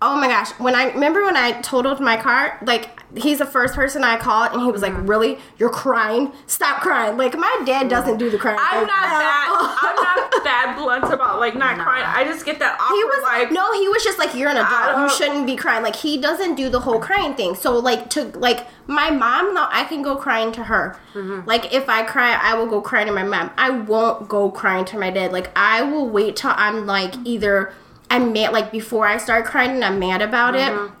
Oh my gosh! When I remember when I totaled my car, like he's the first person I called, and he was like, Mm-hmm. "Really? You're crying? Stop crying!" Like my dad doesn't do the crying. I'm thing not at that. I'm not that blunt about like not crying. I just get that awkward He was like. no, he was just like you're an adult. You shouldn't be crying. Like he doesn't do the whole crying thing. So like to like my mom, no, I can go crying to her. Mm-hmm. Like if I cry, I will go crying to my mom. I won't go crying to my dad. Like I will wait till I'm like either I'm mad like before I start crying and I'm mad about Mm-hmm. it.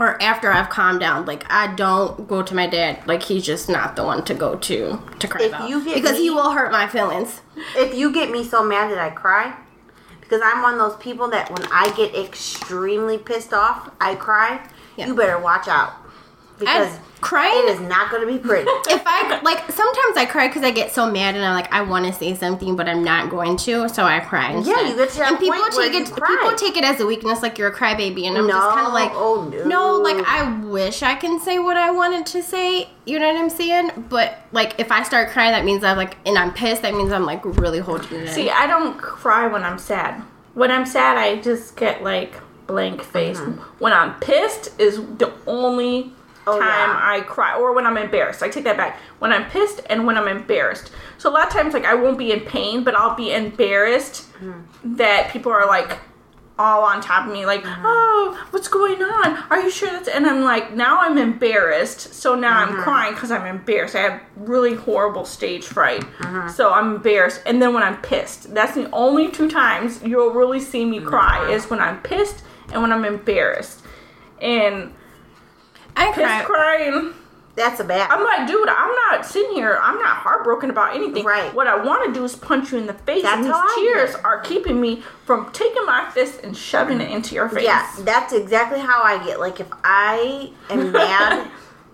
Or after I've calmed down, like I don't go to my dad. Like he's just not the one to go to to cry If about you get because he will hurt my feelings. If you get me so mad that I cry, because I'm one of those people that when I get extremely pissed off, I cry. Yeah. You better watch out because crying it is not going to be pretty. if I like sometimes I cry because I get so mad and I'm like I want to say something but I'm not going to, so I cry. Instead. you get to that and people point where take you it. People take it as a weakness, like you're a crybaby, and I'm just kind of like, oh, no. like I wish I can say what I wanted to say. You know what I'm saying? But like if I start crying, that means I'm like, and I'm pissed. That means I'm like really holding it in. See, I don't cry when I'm sad. When I'm sad, I just get like blank face. Mm-hmm. When I'm pissed is the only Oh, time yeah. I cry, or when I'm embarrassed. I take that back. When I'm pissed and when I'm embarrassed. So a lot of times, like I won't be in pain, but I'll be embarrassed hmm. that people are like all on top of me, like, mm-hmm. oh, what's going on? Are you sure that's? And I'm like, now I'm embarrassed. So now I'm mm-hmm. crying because I'm embarrassed. I have really horrible stage fright. Mm-hmm. So I'm embarrassed. And then when I'm pissed, that's the only two times you'll really see me cry is when I'm pissed and when I'm embarrassed. And I pissed cry. crying. That's a bad. I'm like, dude, I'm not sitting here. I'm not heartbroken about anything. Right. What I want to do is punch you in the face. That's and these tears get. are keeping me from taking my fist and shoving it into your face. Yeah, that's exactly how I get. Like if I am mad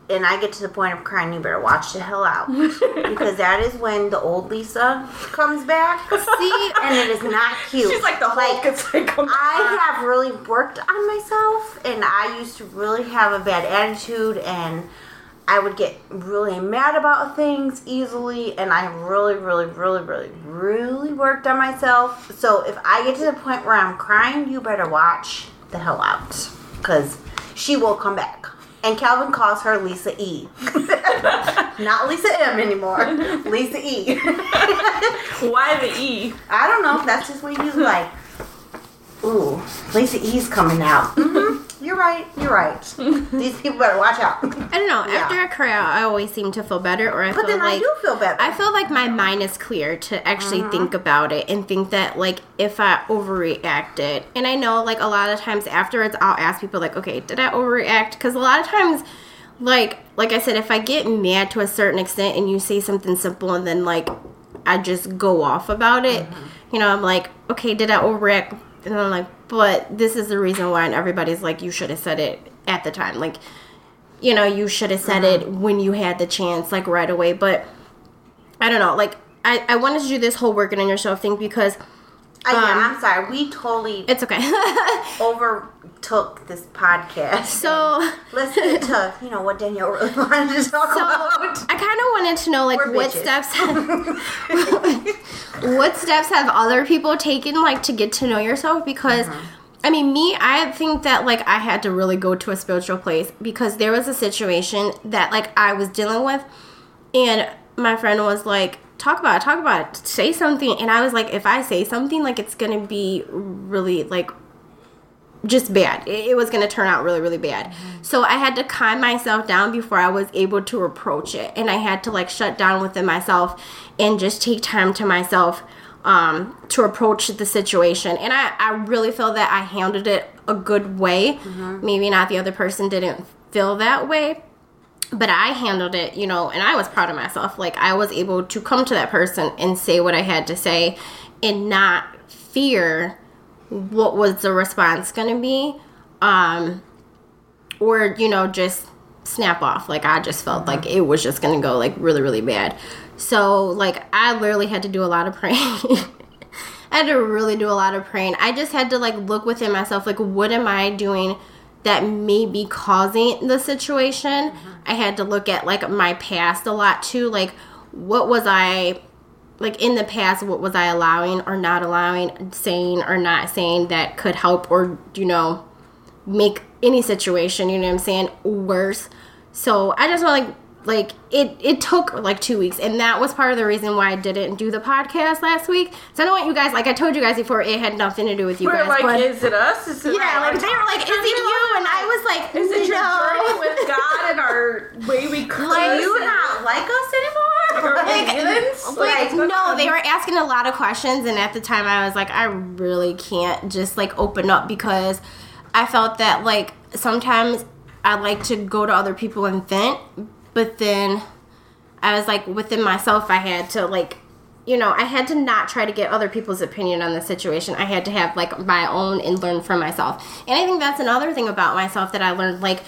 and I get to the point of crying, you better watch the hell out because that is when the old Lisa comes back. See, and it is not cute. She's like the Hulk. It's like, oh I have really worked on myself, and I used to really have a bad attitude, and I would get really mad about things easily, and I really, really, really, really, really worked on myself. So if I get to the point where I'm crying, you better watch the hell out, because she will come back. And Calvin calls her Lisa E. Not Lisa M anymore. Lisa E. Why the E? I don't know. That's just what he's like. Ooh, Lisa E's coming out. hmm You're right. You're right. These people better watch out. I don't know. Yeah. After I cry, I always seem to feel better, or I But feel then like I do feel better. I feel like my mind is clear to actually mm-hmm. think about it and think that like if I overreacted, and I know like a lot of times afterwards I'll ask people like, okay, did I overreact? Because a lot of times, like like I said, if I get mad to a certain extent and you say something simple and then like I just go off about it, mm-hmm. you know, I'm like, okay, did I overreact? And I'm like, but this is the reason why, and everybody's like, you should have said it at the time, like you know, you should have said it mm-hmm. when you had the chance, like right away. But I don't know, like I, I wanted to do this whole working on yourself thing because I, yeah, um, I'm sorry. We totally it's okay. overtook this podcast. so Listen to you know what Danielle really wanted to talk so about. I kind of wanted to know like We're what bitches. steps what steps have other people taken like to get to know yourself because Mm-hmm. I mean me I think that like I had to really go to a spiritual place because there was a situation that like I was dealing with and my friend was like talk about it talk about it say something and I was like if I say something like it's gonna be really like just bad. It, it was going to turn out really, really bad. So I had to calm myself down before I was able to approach it. And I had to like shut down within myself and just take time to myself um, to approach the situation. And I, I really feel that I handled it a good way. Maybe not the other person didn't feel that way. But I handled it, you know, and I was proud of myself. Like, I was able to come to that person and say what I had to say and not fear what was the response going to be um or you know just snap off like i just felt like it was just going to go like really really bad so like i literally had to do a lot of praying i I had to really do a lot of praying. I just had to like look within myself, like, what am I doing that may be causing the situation? Uh-huh. I had to look at like my past a lot too. Like, what was I like in the past? What was I allowing or not allowing, saying or not saying that could help or, you know, make any situation, you know what I'm saying, worse. So I just want like like it it took like two weeks and that was part of the reason why i didn't do the podcast last week so i don't want you guys like i told you guys before it had nothing to do with you We're guys like, but is it us? Is it yeah like they were like is it you and i was like Is it your no. journey with God and our way we curse? Like, you not like us anymore? Like, like, like, Like, no they were asking a lot of questions and at the time i was like i really can't just like open up because i felt that like sometimes i like to go to other people and vent but then i was like within myself i had to like you know i had to not try to get other people's opinion on the situation. I had to have like my own and learn from myself. And i think that's another thing about myself that i learned like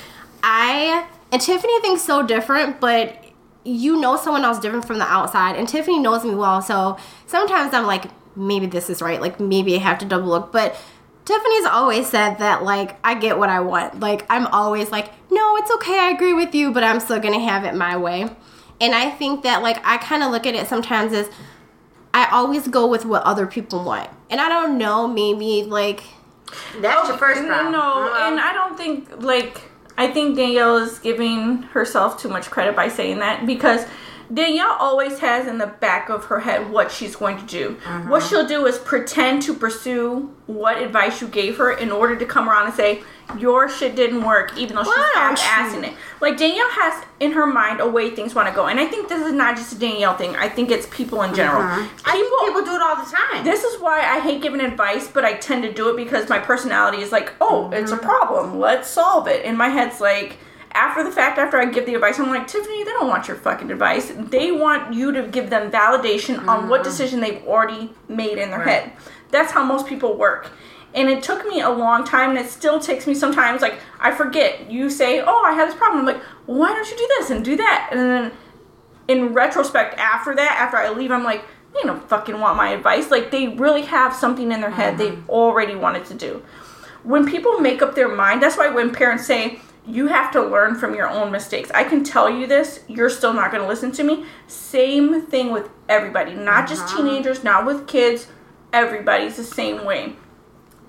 i and tiffany thinks so different but you know someone else different from the outside and tiffany knows me well so sometimes i'm like maybe this is right like maybe i have to double look but tiffany's always said that like i get what i want. Like i'm always like no it's okay i agree with you but i'm still gonna have it my way. And i think that like i kind of look at it sometimes as i always go with what other people want. And i don't know maybe like That's your oh, first No, problem. no, uh-huh. and I don't think like I think Danielle is giving herself too much credit by saying that because Danielle always has in the back of her head what she's going to do. What uh-huh. she'll do is pretend to pursue what advice you gave her in order to come around and say your shit didn't work, even though she's don't it. Like Danielle has in her mind a way things want to go, and I think this is not just a Danielle thing. I think it's people in general. Uh-huh. I think people do it all the time. This is why I hate giving advice, but I tend to do it because my personality is like, oh, it's a uh-huh. problem. Let's solve it. And my head's like, after the fact, after I give the advice, I'm like, Tiffany, they don't want your fucking advice. They want you to give them validation on what mm. decision they've already made in their head. That's how most people work. And it took me a long time, and it still takes me sometimes. Like, I forget. You say, oh, I had this problem. I'm like, why don't you do this and do that? And then in retrospect after that after i leave i'm like they don't fucking want my advice like they really have something in their head they mm-hmm. already wanted to do when people make up their mind that's why when parents say you have to learn from your own mistakes i can tell you this you're still not going to listen to me same thing with everybody not just uh-huh. teenagers not with kids everybody's the same way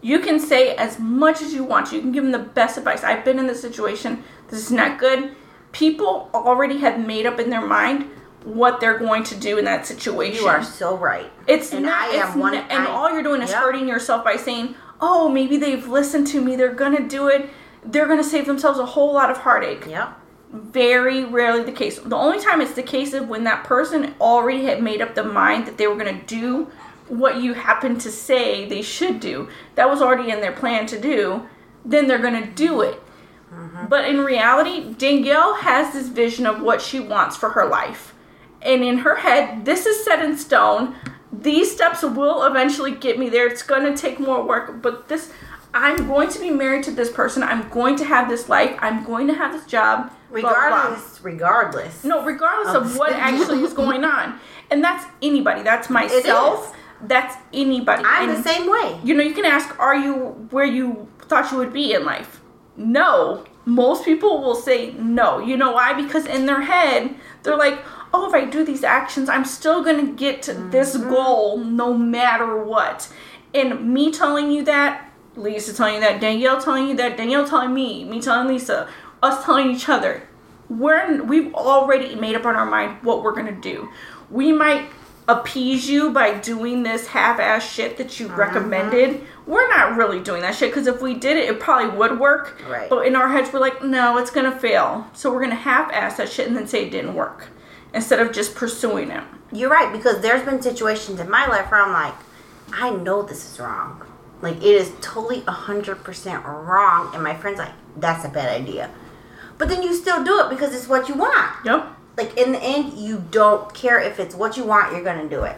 you can say as much as you want. You can give them the best advice. I've been in this situation. This is not good. People already have made up in their mind what they're going to do in that situation. you are so right. It's And not. I am it's one- not- and I- all you're doing is Yep. hurting yourself by saying, "Oh, maybe they've listened to me. They're gonna do it. They're gonna save themselves a whole lot of heartache." Yeah. very rarely the case. The only time it's the case is when that person already had made up the mind that they were going to do what you happen to say they should do. That was already in their plan to do. Then they're going to do it. Mm-hmm. But in reality, Danielle has this vision of what she wants for her life. And in her head, this is set in stone. These steps will eventually get me there. It's going to take more work, but this I'm going to be married to this person. I'm going to have this life. I'm going to have this job. blah, blah, blah. Regardless, regardless. No, regardless of what actually is going on. And that's anybody. That's myself. That's anybody. I'm And, the same way. You know, you can ask, are you where you thought you would be in life? No. Most people will say no. You know why? Because in their head, they're like, oh, if I do these actions, I'm still going to get to this mm-hmm. goal no matter what. And me telling you that, Lisa telling you that, Danielle telling you that, Danielle telling me, me telling Lisa, us telling each other, we're we've already made up on our mind what we're gonna do. We might appease you by doing this half-ass shit that you uh-huh. recommended. We're not really doing that shit because if we did it, it probably would work. Right. But in our heads, we're like, no, it's gonna fail. So we're gonna half-ass that shit and then say it didn't work instead of just pursuing it. You're right because there's been situations in my life where I'm like, I know this is wrong. Like it is totally hundred percent wrong, and my friend's like, that's a bad idea. But then you still do it because it's what you want. Yep. Like in the end, you don't care if it's what you want. You're gonna do it.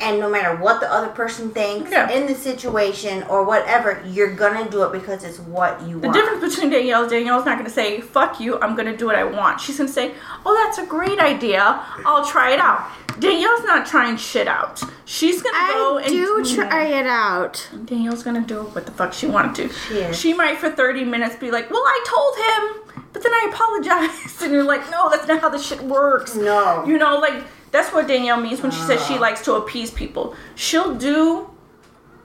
And no matter what the other person thinks Yeah. in the situation or whatever, you're gonna do it because it's what you The want. The difference between Danielle is Danielle's not going to say, fuck you, I'm going to do what I want. She's going to say, oh, that's a great idea. I'll try it out. Danielle's not trying shit out. She's going to go and do try it out. Danielle's going to do what the fuck she wanted to. She is. She might for 30 minutes be like, well, I told him, but then I apologized. And you're like, no, that's not how this shit works. No. You know, like, that's what Danielle means when she says she Oh. likes to appease people. She'll do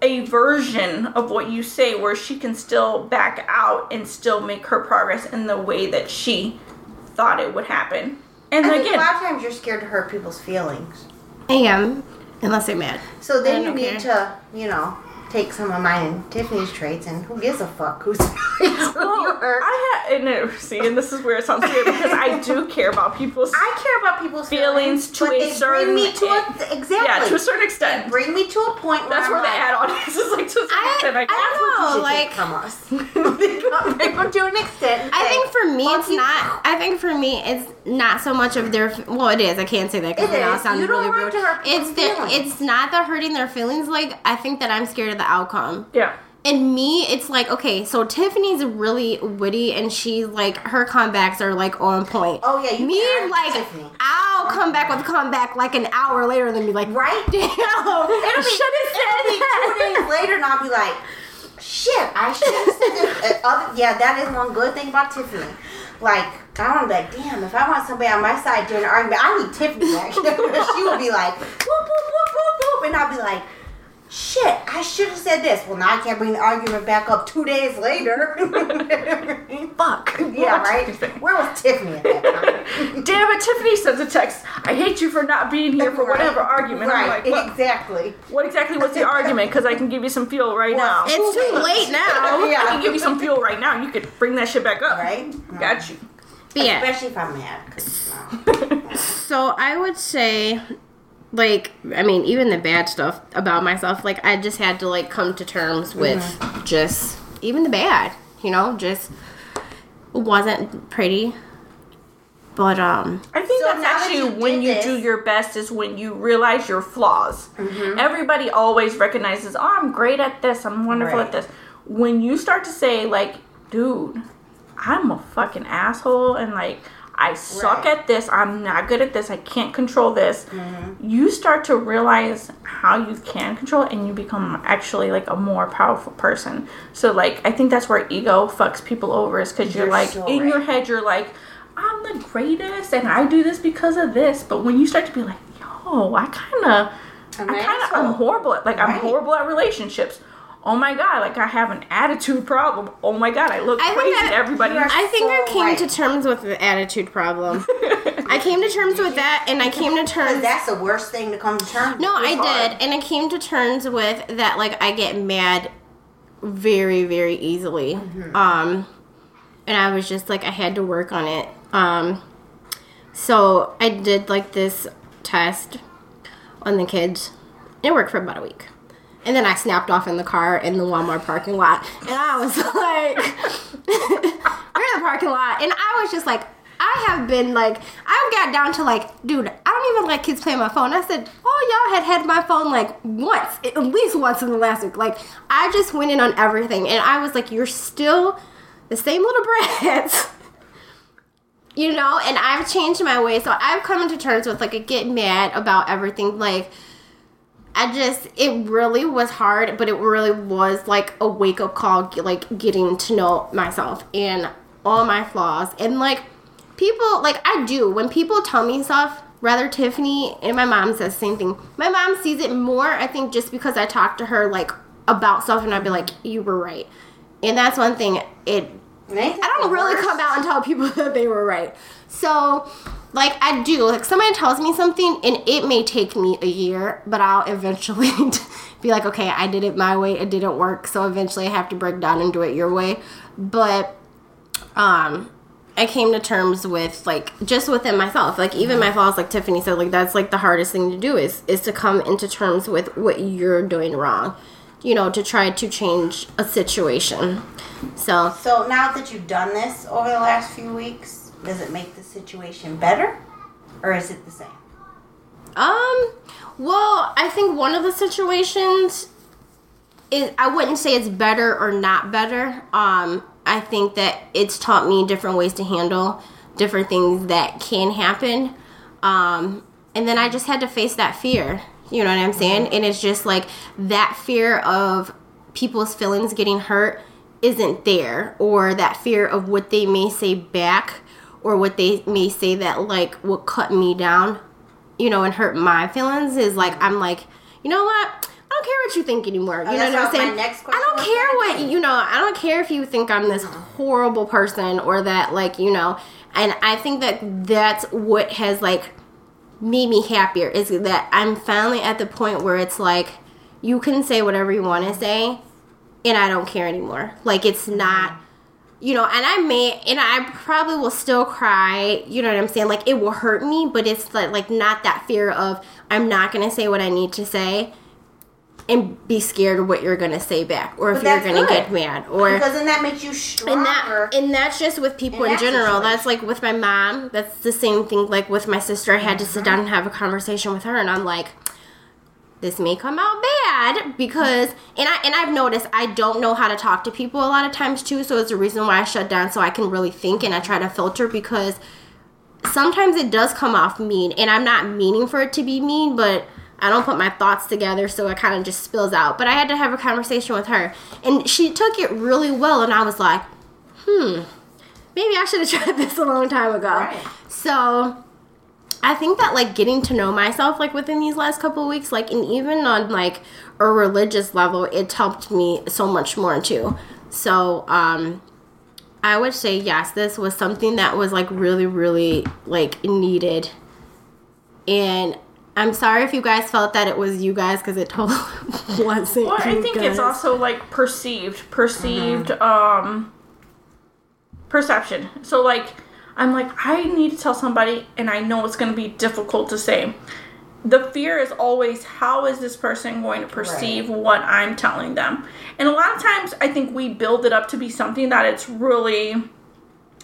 a version of what you say where she can still back out and still make her progress in the way that she thought it would happen. And I think again, a lot of times you're scared to hurt people's feelings. I am, unless they're mad. So then I you don't need to, you know, take some of mine and Tiffany's traits, and who gives a fuck who's feelings you well, hurt? I had, and it, see, and this is where it sounds weird because I do care about people's I care about people's Feelings feelings, to but a they certain- bring me to a exactly. yeah, to a certain extent. bring me to a point where That's I'm where the like, ad audience is like to a certain I- extent. Like, I don't know. like- from us. they come they come to an extent. I think for me, it's you." not. I think for me, it's not so much of their. Well, it is. I can't say that because It now it is. sounds You don't really rude. to hurt It's the. It's not the hurting their feelings. Like I think that I'm scared of the outcome. Yeah. And me, it's like okay, so Tiffany's really witty, and she's like her comebacks are like on point. Oh, yeah, you me like Tiffany. I'll come back with a comeback like an hour later, and then be like, Right? damn, It'll be, should have it'll be two days later, and I'll be like, shit, I should have said this. Uh, other, yeah, that is one good thing about Tiffany. Like, I want to be like, damn, if I want somebody on my side during an argument, I need Tiffany back. she would be like, whoop, whoop, whoop, whoop, whoop. And I'll be like, shit, I should have said this. Well, now I can't bring the argument back up two days later. Fuck. yeah, What? right? Where was Tiffany at that time? Damn it, Tiffany sends a text. I hate you for not being here for Right. whatever argument. I'm Right, like, what, exactly. what exactly was the argument? Because I can give you some fuel right now. It's too late now. Yeah. I can give you some fuel right now. You could bring that shit back up. Right? Got you. But yeah. Especially if I'm mad. no. So I would say, like, I mean, even the bad stuff about myself, like, I just had to like come to terms with just even the bad, you know, just wasn't pretty. But um, I think So that's now that actually you when you this- do your best is when you realize your flaws. Mm-hmm. Everybody always recognizes, oh, I'm great at this, I'm wonderful Right. at this. When you start to say, like, dude, I'm a fucking asshole and like, I suck Right. at this, I'm not good at this, I can't control this, Mm-hmm. you start to realize how you can control it and you become actually like a more powerful person. So, like, I think that's where ego fucks people over is because you're, You're like, so in your head, you're like, I'm the greatest and I do this because of this. But when you start to be like, yo, I kind of, I'm kind of. I'm horrible at, like, I'm horrible at relationships. Oh my god, like I have an attitude problem. Oh my god, I look I crazy that- to everybody. I think I came right. to terms with the attitude problem. I came to terms with that, and I came to terms. that's the worst thing to come to terms No, with. I hard. did, and I came to terms with that. Like, I get mad very, very easily. Um, and I was just like, I had to work on it. Um, so I did like this test on the kids. It worked for about a week. And then I snapped off in the car in the Walmart parking lot. And I was like, we're in the parking lot. And I was just like, I have been like, I've got down to like, dude, I don't even like kids playing my phone. I said, oh, y'all had had my phone like once, at least once in the last week. Like, I just went in on everything. And I was like, you're still the same little brats. you know, and I've changed my way. So I've come into terms with like, getting mad about everything. Like, I just it really was hard, but it really was like a wake up call, like getting to know myself and all my flaws. And like people, like I do when people tell me stuff. Rather, Tiffany and my mom says the same thing. My mom sees it more, I think, just because I talk to her like about stuff, and I'd be like, "You were right," and that's one thing. It I don't really come out and tell people that they were right. So, like, I do. Like, somebody tells me something, and it may take me a year, but I'll eventually be like, okay, I did it my way. It didn't work. So, eventually, I have to break down and do it your way. But, um, I came to terms with like just within myself, like even my flaws, like Tiffany said, like that's like the hardest thing to do is is to come into terms with what you're doing wrong, you know, to try to change a situation. So So now that you've done this over the last few weeks, does it make the situation better, or is it the same? Um, well, I think one of the situations is I wouldn't say it's better or not better. Um, I think that it's taught me different ways to handle different things that can happen. Um, and then I just had to face that fear. You know what I'm saying? And it's just like that fear of people's feelings getting hurt isn't there, or that fear of what they may say back, or what they may say that like will cut me down, you know, and hurt my feelings is like I'm like, you know what? I don't care what you think anymore. You Oh, know what I'm saying? I don't care what you know. I don't care if you think I'm this horrible person or that like you know. And I think that that's what has like made me happier is that I'm finally at the point where it's like you can say whatever you want to say and I don't care anymore. Like it's mm-hmm. not you know, and I may and I probably will still cry, you know what I'm saying? Like it will hurt me, but it's like like not that fear of I'm not going to say what I need to say and be scared of what you're going to say back or if you're going to get mad or because then that makes you stronger. and that and that's just with people in in, that general situation. that's like with my mom that's the same thing like with my sister i had to sit mm-hmm. down and have a conversation with her and i'm like this may come out bad because and i and i've noticed i don't know how to talk to people a lot of times too so it's a reason why i shut down so i can really think and i try to filter because sometimes it does come off mean and i'm not meaning for it to be mean but i don't put my thoughts together so it kind of just spills out but i had to have a conversation with her and she took it really well and i was like hmm maybe i should have tried this a long time ago Right. so i think that like getting to know myself like within these last couple of weeks like and even on like a religious level it's helped me so much more too so um I would say yes, this was something that was like really, really like needed. And I'm sorry if you guys felt that it was you guys because it totally wasn't. Well, I think guys. it's also like perceived, perceived Mm-hmm. um perception. So like I'm like I need to tell somebody and I know it's going to be difficult to say. The fear is always how is this person going to perceive what I'm telling them? And a lot of times I think we build it up to be something that it's really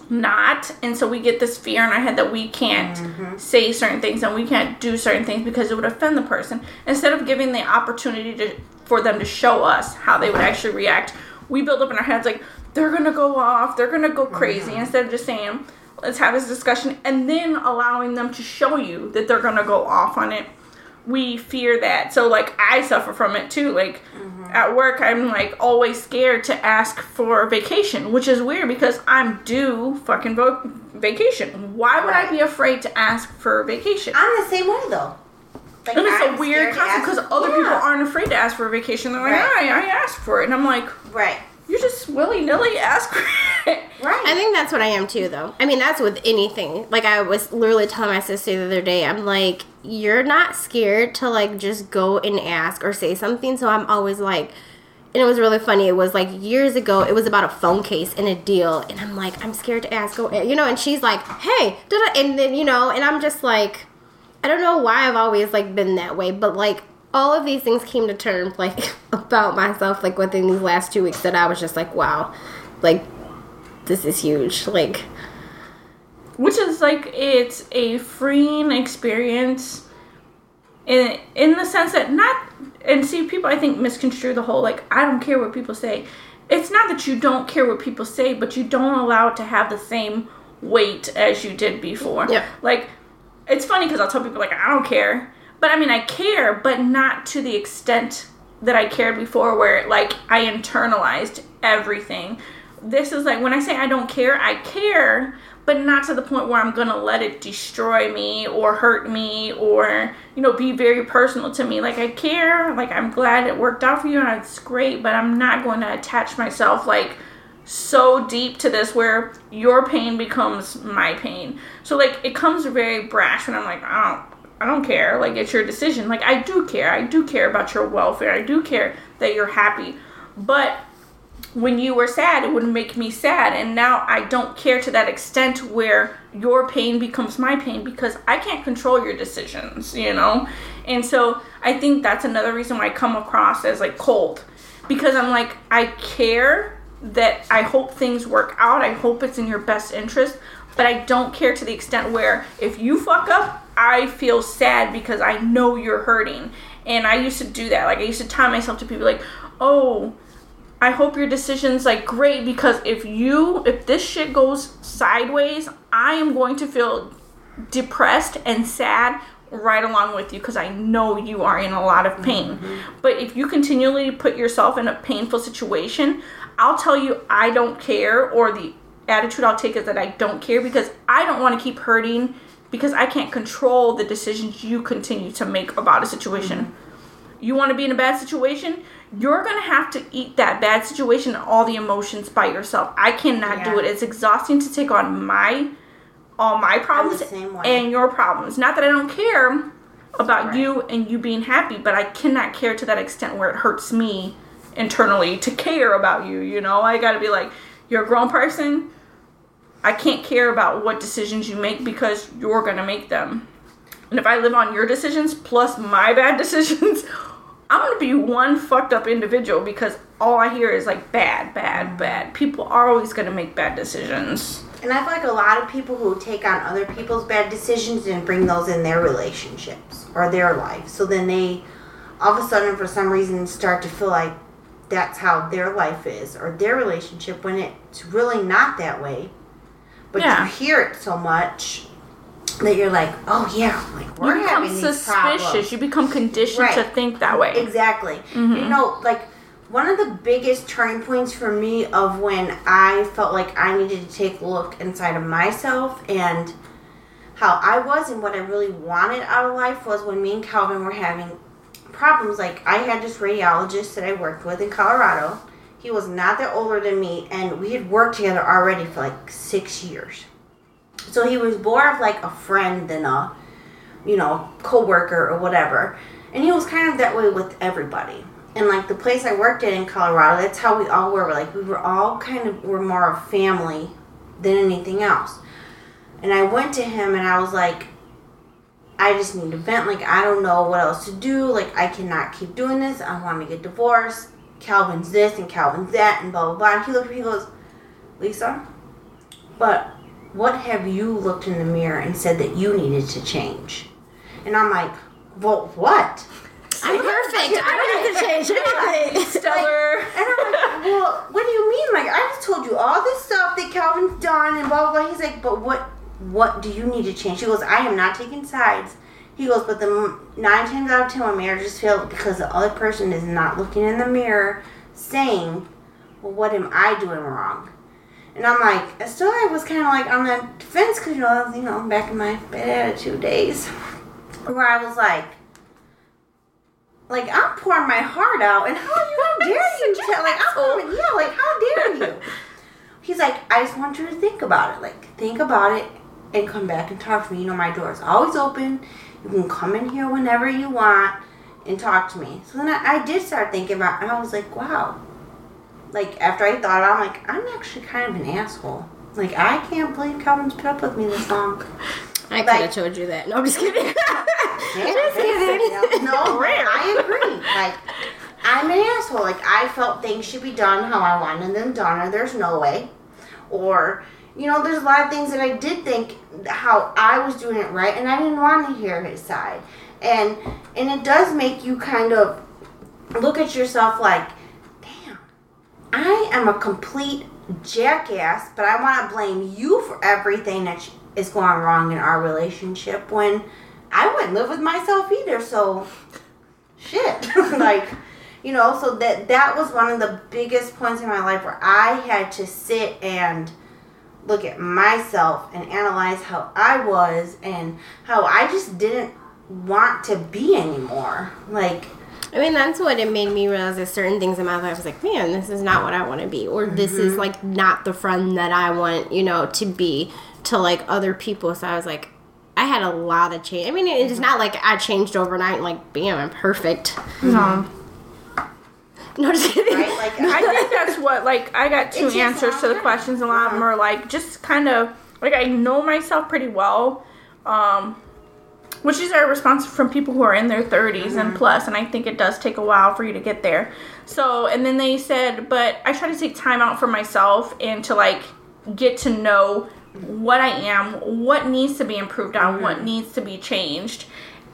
not and so we get this fear in our head that we can't Mm-hmm. say certain things and we can't do certain things because it would offend the person instead of giving the opportunity to for them to show us how they would actually react we build up in our heads like they're gonna go off they're gonna go crazy Mm-hmm. instead of just saying let's have this discussion and then allowing them to show you that they're gonna go off on it we fear that. So like i suffer from it too. Like mm-hmm. at work i'm like always scared to ask for vacation which is weird because i'm due fucking vo- vacation. Why would i be afraid to ask for vacation? I'm the same way though. Like, and it's I'm a weird concept because other people aren't afraid to ask for a vacation. They're like Right. I, I asked for it. And i'm like right. You just willy-nilly ask for it Right. I think that's what I am too, though. I mean, that's with anything. Like I was literally telling my sister the other day, I'm like, you're not scared to like just go and ask or say something. So I'm always like, and it was really funny. It was like years ago. It was about a phone case and a deal, and I'm like, I'm scared to ask. Go, you know. And she's like, Hey, da-da," and then you know, and I'm just like, I don't know why I've always like been that way, but like all of these things came to terms like about myself like within these last two weeks that I was just like, wow, like this is huge. Like, which is like it's a freeing experience in in the sense that not and see people I think misconstrue the whole like I don't care what people say. It's not that you don't care what people say, but you don't allow it to have the same weight as you did before. Yeah. Like it's funny because I'll tell people like I don't care, but I mean I care, but not to the extent that I cared before, where like I internalized everything. This is like when I say I don't care, I care, but not to the point where I'm gonna let it destroy me or hurt me or you know be very personal to me. Like I care, like I'm glad it worked out for you and it's great, but I'm not going to attach myself like so deep to this where your pain becomes my pain. So like it comes very brash when I'm like, I don't I don't care. Like it's your decision. Like I do care. I do care about your welfare. I do care that you're happy. But when you were sad, it would make me sad. And now I don't care to that extent where your pain becomes my pain because I can't control your decisions, you know? And so I think that's another reason why I come across as like cold. Because I'm like, I care that I hope things work out. I hope it's in your best interest. But I don't care to the extent where if you fuck up, I feel sad because I know you're hurting. And I used to do that. Like I used to tie myself to people like, "Oh, I hope your decision's like great because if you if this shit goes sideways, I am going to feel depressed and sad right along with you because I know you are in a lot of pain. Mm-hmm. But if you continually put yourself in a painful situation, I'll tell you I don't care or the attitude I'll take is that I don't care because I don't want to keep hurting because I can't control the decisions you continue to make about a situation. You want to be in a bad situation? You're going to have to eat that bad situation and all the emotions by yourself. I cannot do it. It's exhausting to take on my all my problems and your problems. Not that I don't care about Right. you and you being happy, but I cannot care to that extent where it hurts me internally to care about you, you know? I got to be like, you're a grown person. I can't care about what decisions you make because you're going to make them. And if I live on your decisions plus my bad decisions, I'm going to be one fucked up individual because all I hear is like bad, bad, bad. People are always going to make bad decisions. And I feel like a lot of people who take on other people's bad decisions and bring those in their relationships or their life. So then they all of a sudden for some reason start to feel like that's how their life is or their relationship when it's really not that way. But Yeah. you hear it so much that you're like, oh yeah, like we're you become having these suspicious. problems. You become conditioned to think that way. Exactly. Mm-hmm. You know, like one of the biggest turning points for me of when I felt like I needed to take a look inside of myself and how I was and what I really wanted out of life was when me and Calvin were having problems. Like I had this radiologist that I worked with in Colorado. He was not that older than me, and we had worked together already for like six years. So he was more of like a friend than a, you know, coworker or whatever. And he was kind of that way with everybody. And like the place I worked at in Colorado, that's how we all were. Like we were all kind of were more a family than anything else. And I went to him and I was like, I just need to vent. Like I don't know what else to do. Like I cannot keep doing this. I want to get divorced. Calvin's this and Calvin's that and blah blah blah. And he looked at me. He goes, Lisa, but what have you looked in the mirror and said that you needed to change? And I'm like, well, what? I'm perfect. I don't need to change anything. Stellar. And I'm like, well, what do you mean? Like, I just told you all this stuff that Calvin's done and blah, blah, blah. He's like, but what, what do you need to change? She goes, I am not taking sides. He goes, but the nine times out of ten, my marriages fail because the other person is not looking in the mirror saying, well, what am I doing wrong? And I'm like, I still, I was kind of like on the defense because, you know, I was, you know, back in my bad attitude days where I was like, like I'm pouring my heart out, and how you how dare you tell like I'm pouring, yeah, like how dare you? He's like, I just want you to think about it, like think about it, and come back and talk to me. You know, my door is always open. You can come in here whenever you want and talk to me. So then I, I did start thinking about, and I was like, wow. Like after I thought, I'm like, I'm actually kind of an asshole. Like I can't believe Calvin's put up with me this long. I could have told you that. No, I'm just kidding. Yeah, just kidding. No, I agree. Like, I'm an asshole. Like, I felt things should be done how I wanted them done, or there's no way. Or, you know, there's a lot of things that I did think how I was doing it right, and I didn't want to hear his side. And and it does make you kind of look at yourself like, damn, I am a complete jackass, but I want to blame you for everything that is going wrong in our relationship when I wouldn't live with myself either. So, shit, like, you know, so that that was one of the biggest points in my life where I had to sit and look at myself and analyze how I was and how I just didn't want to be anymore. Like, I mean, that's what it made me realize that certain things in my life I was like, man, this is not what I want to be, or this is Mm-hmm. like not the friend that I want, you know, to be to like other people. So I was like, I had a lot of change. I mean, Mm-hmm. it's not like I changed overnight. Like, bam, I'm perfect. No. No, just kidding. right? Like, I think that's what like I got two It takes a answers to the questions. A lot of them are like just kind of like I know myself pretty well, um, which is a response from people who are in their 30s and plus, and I think it does take a while for you to get there. So, and then they said, but I try to take time out for myself and to like get to know what I am, what needs to be improved on, what needs to be changed.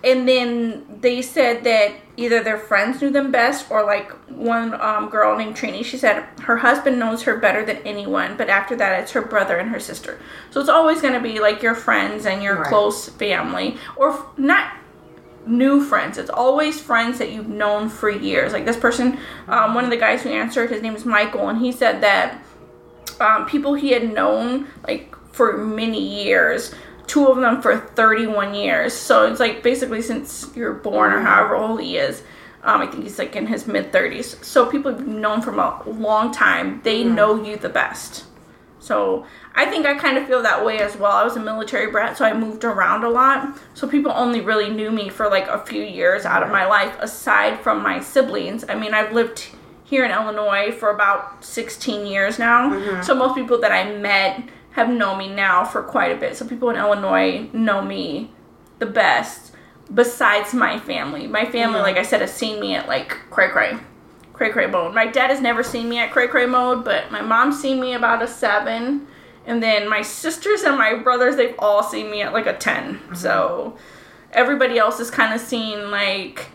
And then they said that either their friends knew them best or like one um, girl named Trini, she said her husband knows her better than anyone, but after that it's her brother and her sister. So it's always going to be like your friends and your Right. close family or f- not new friends. It's always friends that you've known for years. Like this person, um, one of the guys who answered, his name is Michael, and he said that um, people he had known like for many years, two of them for 31 years. So it's like basically since you're born or however old he is. Um, I think he's like in his mid 30s. So people you've known from a long time, they know you the best. So I think I kind of feel that way as well. I was a military brat, so I moved around a lot. So people only really knew me for like a few years out of my life, aside from my siblings. I mean, I've lived here in Illinois for about 16 years now. So most people that I met have known me now for quite a bit. So people in Illinois know me the best besides my family. My family, like I said, has seen me at like cray cray, cray cray mode. My dad has never seen me at cray cray mode, but my mom's seen me about a seven. And then my sisters and my brothers, they've all seen me at like a 10. So everybody else is kind of seen like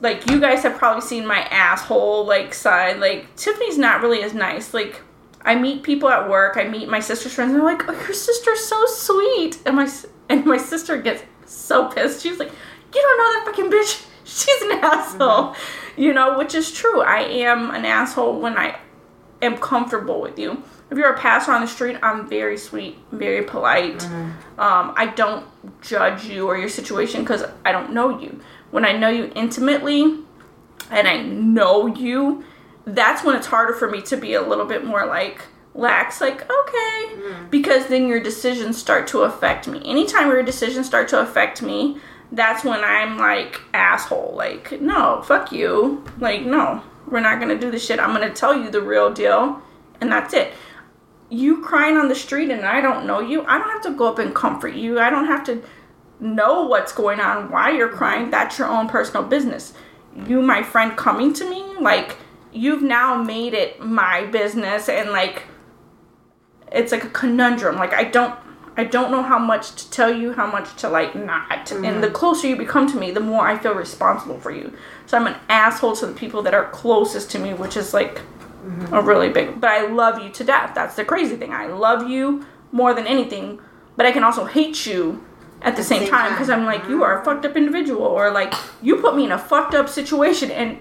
like you guys have probably seen my asshole like side like tiffany's not really as nice like i meet people at work i meet my sister's friends and they're like oh your sister's so sweet. And my and my sister gets so pissed. She's like you don't know that fucking bitch. She's an asshole. You know which is true. I am an asshole when i am comfortable with you. If you're a passer on the street i'm very sweet very polite. Um, i don't judge you or your situation because i don't know you. When i know you intimately and i know you that's when it's harder for me to be a little bit more like lax like okay. Mm. Because then your decisions start to affect me. Anytime your decisions start to affect me that's when i'm like asshole. Like no fuck you. Like no we're not gonna do this shit. I'm gonna tell you the real deal and that's it. You crying on the street and I don't know you, I don't have to go up and comfort you. I don't have to know what's going on, why you're crying. That's your own personal business. You, my friend, coming to me, like, you've now made it my business and, like, it's like a conundrum. Like, I don't. I don't know how much to tell you, how much to like not. And the closer you become to me, the more I feel responsible for you. So I'm an asshole to the people that are closest to me, which is like a really big but i love you to death that's the crazy thing i love you more than anything but i can also hate you at the same, same time because i'm like you are a fucked up individual or like you put me in a fucked up situation and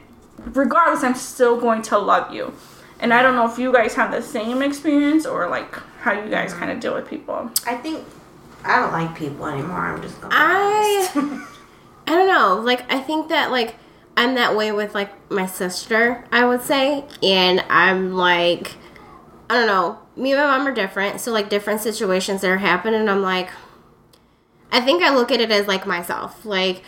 regardless i'm still going to love you and i don't know if you guys have the same experience or like how you guys kind of deal with people I think I don't like people anymore. I'm just going. I I don't know. Like I think that like I'm that way with like my sister, I would say, and I'm like I don't know. Me and my mom are different, so like different situations that are happening, I'm like I think I look at it as like myself. Like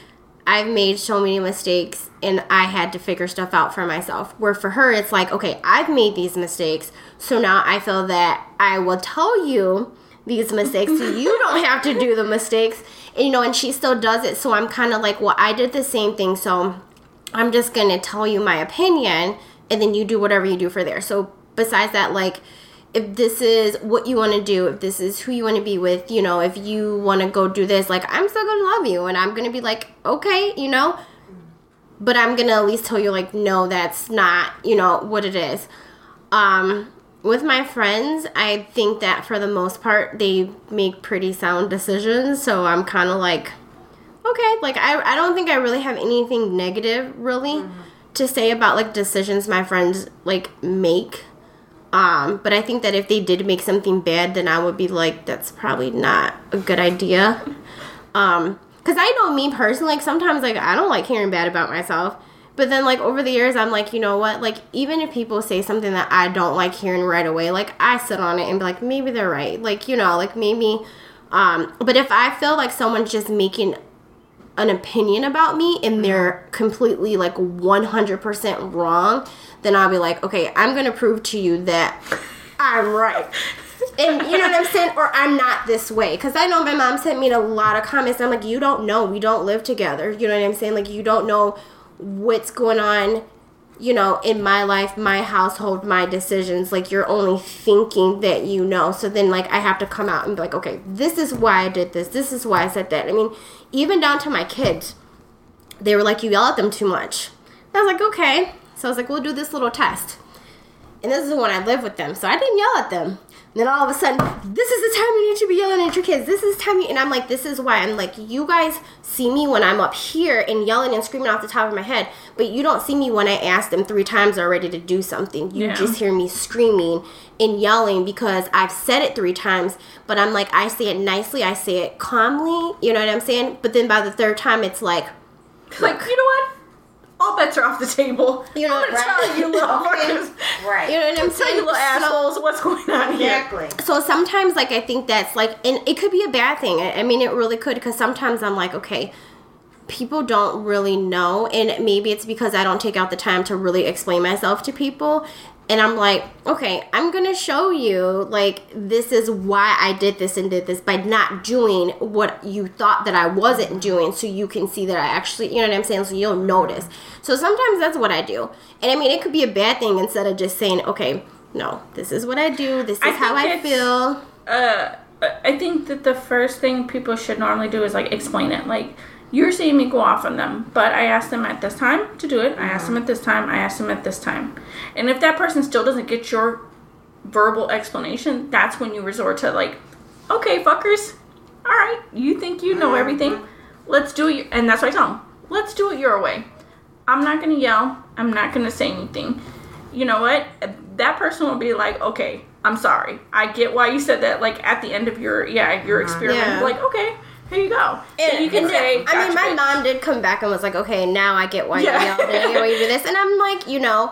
I've made so many mistakes and I had to figure stuff out for myself. Where for her it's like, okay, I've made these mistakes, so now I feel that I will tell you these mistakes so you don't have to do the mistakes. And, you know, and she still does it, so I'm kind of like, well, I did the same thing, so I'm just going to tell you my opinion and then you do whatever you do for there. So besides that like if this is what you want to do, if this is who you want to be with, you know, if you want to go do this, like I'm still going to love you and I'm going to be like, "Okay, you know, but I'm going to at least tell you like no, that's not, you know, what it is." Um with my friends, I think that for the most part they make pretty sound decisions, so I'm kind of like okay like I, I don't think i really have anything negative really to say about like decisions my friends like make um but i think that if they did make something bad then i would be like that's probably not a good idea. Um because i know me personally like sometimes like i don't like hearing bad about myself. But then like over the years i'm like you know what? Like even if people say something that i don't like hearing right away like i sit on it and be like maybe they're right. Like you know like maybe um but if i feel like someone's just making an opinion about me and mm-hmm. they're completely like 100% wrong, then I'll be like, okay, I'm going to prove to you that I'm right. And you know what I'm saying? Or I'm not this way. Because I know my mom sent me a lot of comments. I'm like, you don't know. We don't live together. You know what I'm saying? Like, you don't know what's going on you know, in my life, my household, my decisions, like you're only thinking that you know. So then, like, I have to come out and be like, okay, this is why I did this. This is why I said that. I mean, even down to my kids, they were like, you yell at them too much. I was like, okay. So I was like, we'll do this little test. And this is when I live with them. So I didn't yell at them. Then all of a sudden, this is the time you need to be yelling at your kids. This is the time you, and I'm like, this is why. I'm like, you guys see me when I'm up here and yelling and screaming off the top of my head, but you don't see me when I ask them three times already to do something. You Yeah. just hear me screaming and yelling because I've said it three times, but I'm like, I say it nicely, I say it calmly, you know what I'm saying? But then by the third time, it's like, Like, you know what? All bets are off the table. You know, I'm gonna right. tell you little fuckers. Right. you know what I'm Tell saying? you little So- assholes what's going on here. exactly. so sometimes like i think that's like and it could be a bad thing i, I mean it really could because sometimes i'm like okay people don't really know and maybe it's because i don't take out the time to really explain myself to people and i'm like okay i'm gonna show you like this is why i did this and did this by not doing what you thought that i wasn't doing so you can see that i actually you know what i'm saying? So you'll notice. So sometimes that's what i do. And i mean it could be a bad thing instead of just saying okay no this is what i do this is I how i feel. uh, I think that the first thing people should normally do is like explain it. Like you're seeing me go off on them, but I asked them at this time to do it. I asked them mm-hmm. at this time. I asked them at this time. And if that person still doesn't get your verbal explanation, that's when you resort to like, okay, fuckers, all right, you think you know everything. Mm-hmm. Let's do it. And that's what I tell them. Let's do it your way. I'm not gonna yell. I'm not gonna say anything. You know what? That person will be like, okay, I'm sorry. I get why you said that. Like at the end of your yeah your mm-hmm. experiment, Yeah. like okay, here you go. And, And you can say, I mean, my bitch." mom did come back and was like, "Okay, now I get why Yeah. you yelled. And I get why you do this." And I'm like, you know,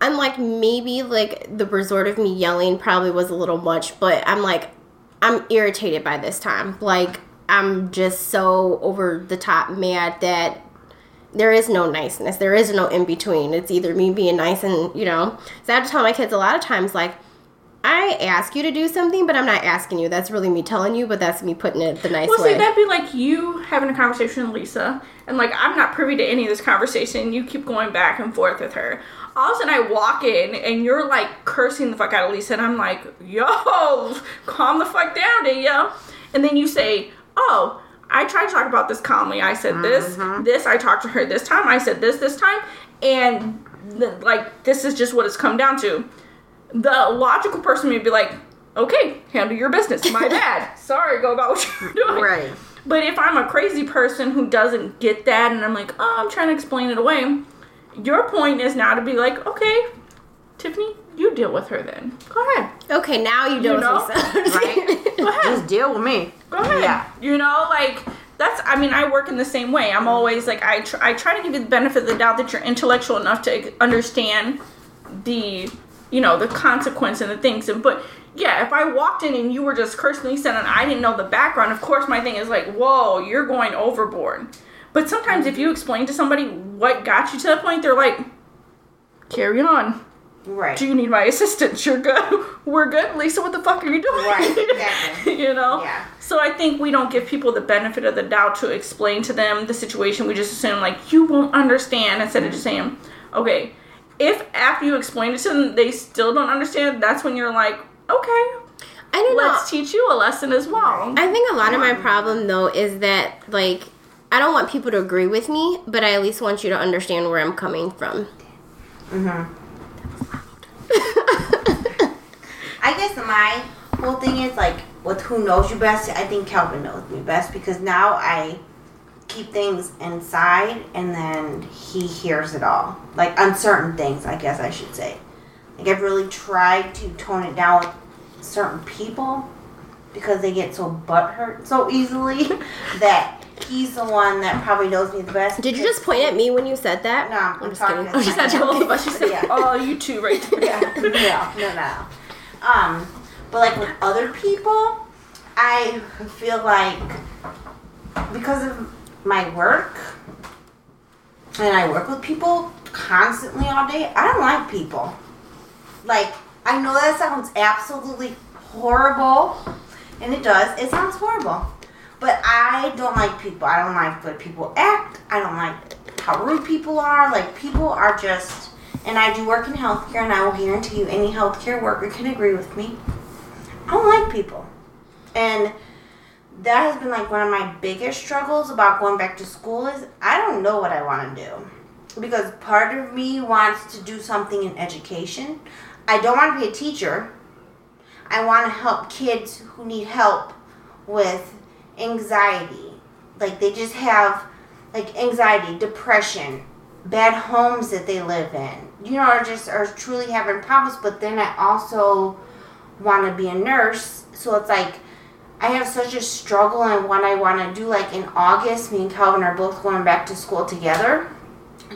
I'm like, maybe like the resort of me yelling probably was a little much, but I'm like, I'm irritated by this time. Like, I'm just so over the top mad that there is no niceness. There is no in between. It's either me being nice and you know. So I have to tell my kids a lot of times, like. I ask you to do something, but I'm not asking you. That's really me telling you, but that's me putting it the nice Well, way. Well, see, that'd be like you having a conversation with Lisa, and like I'm not privy to any of this conversation. You keep going back and forth with her. All of a sudden, I walk in, and you're like cursing the fuck out of Lisa, and I'm like, "Yo, calm the fuck down, do ya?" And then you say, "Oh, I tried to talk about this calmly. I said this, mm-hmm. this. I talked to her this time. I said this this time, and th- like this is just what it's come down to." The logical person would be like, "Okay, handle your business. My bad. Sorry, go about what you're doing." Right. But if I'm a crazy person who doesn't get that and I'm like, oh, I'm trying to explain it away, your point is now to be like, okay, Tiffany, you deal with her then. Go ahead. Okay, now you You know. know, Right? Go ahead. Just deal with me. Go ahead. Yeah. You know, like that's. I mean, I work in the same way. I'm always like, I tr- I try to give you the benefit of the doubt that you're intellectual enough to understand the, you know, the consequence and the things. And but yeah, if I walked in and you were just cursing Lisa and I didn't know the background, of course my thing is like, whoa, you're going overboard. But sometimes if you explain to somebody what got you to that point, they're like, carry on. Right. Do you need my assistance? You're good. We're good. Lisa, what the fuck are you doing? Right, exactly. you know? Yeah. So I think we don't give people the benefit of the doubt to explain to them the situation. We just assume, like, you won't understand instead of just saying, okay, if after you explain it to them, they still don't understand, that's when you're like, okay, I don't let's teach you a lesson as well. I think a lot of my problem though is that like I don't want people to agree with me, but I at least want you to understand where I'm coming from. Mm-hmm. I guess my whole thing is like with who knows you best. I think Calvin knows me best because now I keep things inside and then he hears it all. Like uncertain things, I guess I should say. Like I've really tried to tone it down with certain people because they get so butthurt so easily that he's the one that probably knows me the best. Did you just point at me when you said that? No, I'm, I'm just kidding. to she said to both of us, she said, Yeah. oh, you two right there. yeah, no, no, no. Um, but like with other people, I feel like because of my work, and I work with people constantly all day, I don't like people. Like, I know that sounds absolutely horrible, and it does. It sounds horrible. But I don't like people. I don't like the way people act. I don't like how rude people are. Like, people are just and I do work in healthcare, and I will guarantee you any healthcare worker can agree with me. I don't like people. And that has been like one of my biggest struggles about going back to school is I don't know what I want to do. Because part of me wants to do something in education. I don't want to be a teacher. I want to help kids who need help with anxiety. Like they just have like anxiety, depression, bad homes that they live in. You know, are just are truly having problems, but then I also want to be a nurse. So it's like I have such a struggle and what I want to do. Like in August, me and Calvin are both going back to school together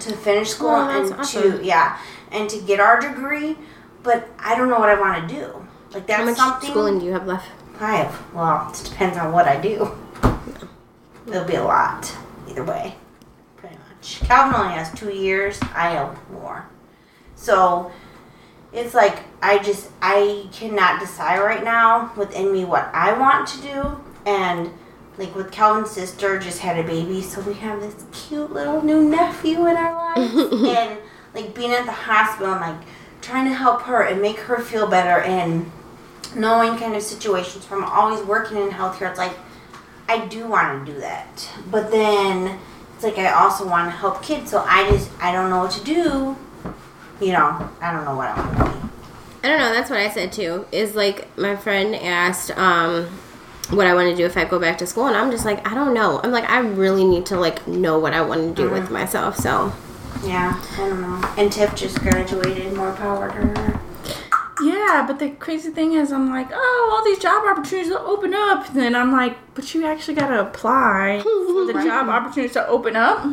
to finish school Oh, and awesome. to yeah and to get our degree. But I don't know what I want to do. Like that's How much something. schooling do you have left? I have. Well, it depends on what I do. It'll be a lot. Either way. Pretty much. Calvin only has two years. I have more. So it's like I just I cannot decide right now within me what I want to do and like with Calvin's sister just had a baby, so we have this cute little new nephew in our lives. and like being at the hospital and like trying to help her and make her feel better and knowing kind of situations from always working in healthcare, it's like I do want to do that. But then it's like I also want to help kids, so I just I don't know what to do. You know, I don't know what I want to be. I don't know. That's what I said too. Is like my friend asked um, what I want to do if I go back to school, and I'm just like, I don't know. I'm like, I really need to like know what I want to do with myself. So Yeah, I don't know. And Tiff just graduated. More power to her. Yeah, but the crazy thing is, I'm like, oh, all these job opportunities will open up. And then I'm like, but you actually got to apply for the job opportunities to open up.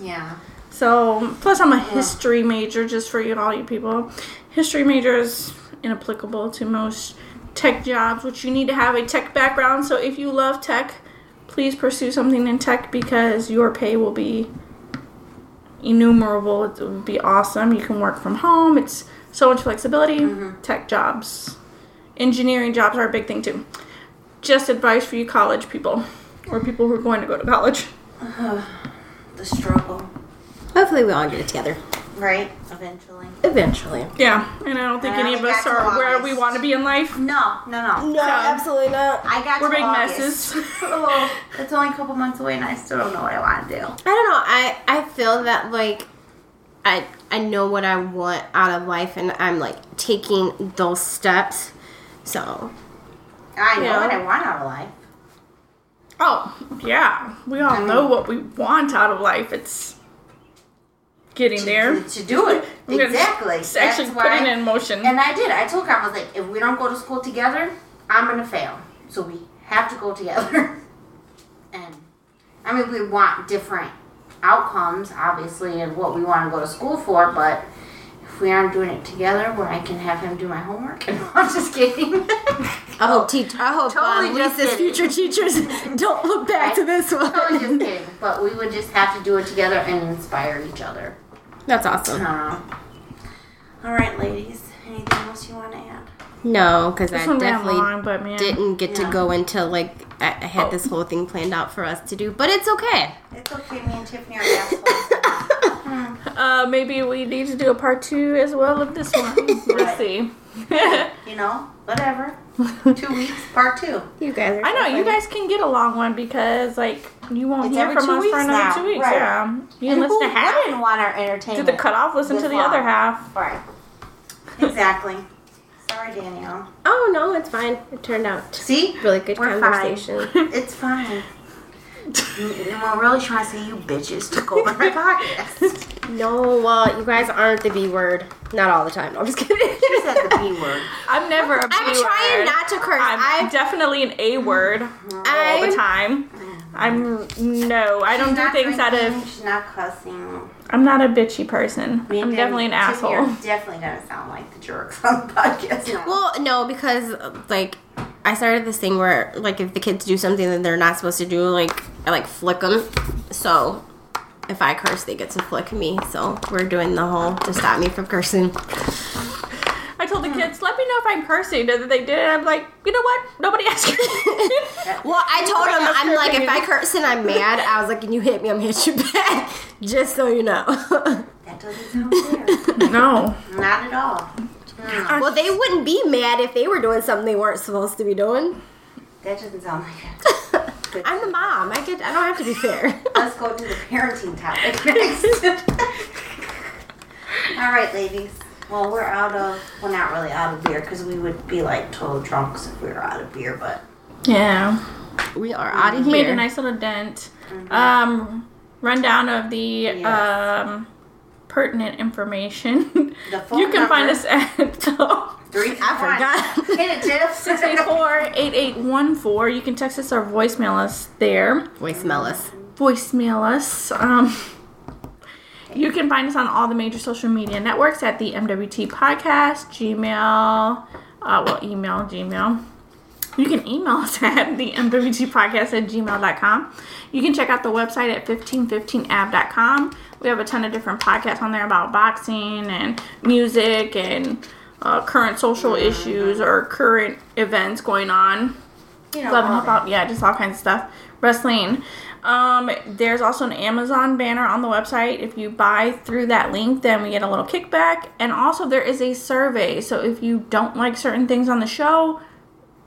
Yeah. So, plus I'm a history major, just for you, all you people. History major is inapplicable to most tech jobs, which you need to have a tech background. So, if you love tech, please pursue something in tech because your pay will be innumerable. It would be awesome. You can work from home. It's so much flexibility. Mm-hmm. Tech jobs, engineering jobs are a big thing too. Just advice for you college people or people who are going to go to college. The struggle, hopefully we all get it together right? Eventually. eventually. Yeah, and I don't think I any only of us got are where we August. want to be in life. No, no, no. No, absolutely not. I got We're to big August. messes. oh, it's only a couple months away, and I still don't know what I want to do. I don't know. I I feel that like I I know what I want out of life, and I'm like taking those steps. So I know Yeah. what I want out of life. Oh, yeah. We all know what we want out of life. It's getting there. To, to do it. Gonna exactly. s- actually That's put why- it in motion. And I did. I told her, I was like, if we don't go to school together, I'm going to fail. So we have to go together. and, I mean, we want different outcomes, obviously, and what we want to go to school for, but if we aren't doing it together, where I can have him do my homework. And I'm just kidding. I hope teach. I hope Totally um, Lisa's future teachers don't look back to this totally one. just kidding. But we would just have to do it together and inspire each other. That's awesome. Uh, all right, ladies. Anything else you want to add? No, because I definitely long, but man. didn't get Yeah. to go into like I, I had this whole thing planned out for us to do, but it's okay. It's okay. Me and Tiffany are assholes. Uh, maybe we need to do a part two as well of this one. We'll see. you know, whatever. Two weeks, part two. You guys are. I know so you guys can get a long one because like you won't It's hear from us for another now. two weeks. Right. Yeah, you can listen who to half. wouldn't want our Do entertainment? the cutoff. Listen to the long? other half. Right. Exactly. Sorry, Danielle. Oh no, it's fine. It turned out See? really good We're conversation. It's fine. And we're really trying to say you bitches took over my podcast. no, uh, you guys aren't the B word. Not all the time. No, I'm just kidding. She said the B word. I'm never a B I'm trying not to curse. I'm I definitely an A word all the time. I'm no, I don't do not things out of. She's not cussing. I'm not a bitchy person. Me I'm definitely an Tiffany asshole. are definitely gonna sound like the jerks on the podcast. now. Well, no, because like I started this thing where like if the kids do something that they're not supposed to do, like I like flick them. So if I curse, they get to flick me. So we're doing the whole to stop me from cursing. I told the kids, let me know if I'm cursing. And they did. I'm like, you know what? Nobody asked me. Well, I told them I'm like if I curse and I'm mad, I was like, and you hit me, I'm gonna hit you back, just so you know. that doesn't sound fair. No. Not at all. Well, they wouldn't be mad if they were doing something they weren't supposed to be doing. that doesn't sound like it. Good. I'm the mom. I get. I don't have to be fair. Let's go to the parenting topic next. All right, ladies. Well, we're out of, well, not really out of beer because we would be like total drunks if we were out of beer, but Yeah. we are out of beer. Made a nice little dent. Um, rundown of the Yes. um, pertinent information. The phone you can find us at three. I forgot. Hit it, Tiff. 684-8814. You can text us or voicemail us there. Voicemail us. Voicemail us. Um, you can find us on all the major social media networks at the MWT Podcast, Gmail, uh, well, email, Gmail. You can email us at the MWT Podcast at gmail.com. You can check out the website at 1515ab.com. We have a ton of different podcasts on there about boxing and music and uh, current social issues or current events going on You know, and help out. Yeah, just all kinds of stuff. Wrestling. Um, there's also an Amazon banner on the website. If you buy through that link, then we get a little kickback. And also, there is a survey. So if you don't like certain things on the show,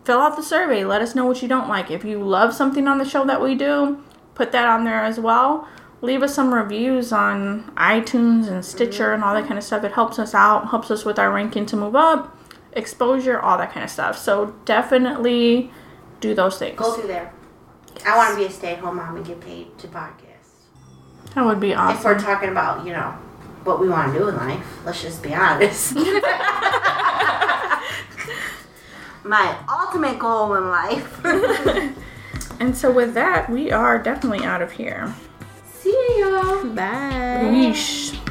fill out the survey. Let us know what you don't like. If you love something on the show that we do, put that on there as well. Leave us some reviews on iTunes and Stitcher and all that mhm. kind of stuff. It helps us out, helps us with our ranking to move up, exposure, all that kind of stuff. So definitely do those things. Go through there. I want to be a stay-at-home mom and get paid to podcast. That would be awesome. If we're talking about, you know, what we want to do in life, let's just be honest. My ultimate goal in life. And so with that, we are definitely out of here. See ya. Bye. Yeesh.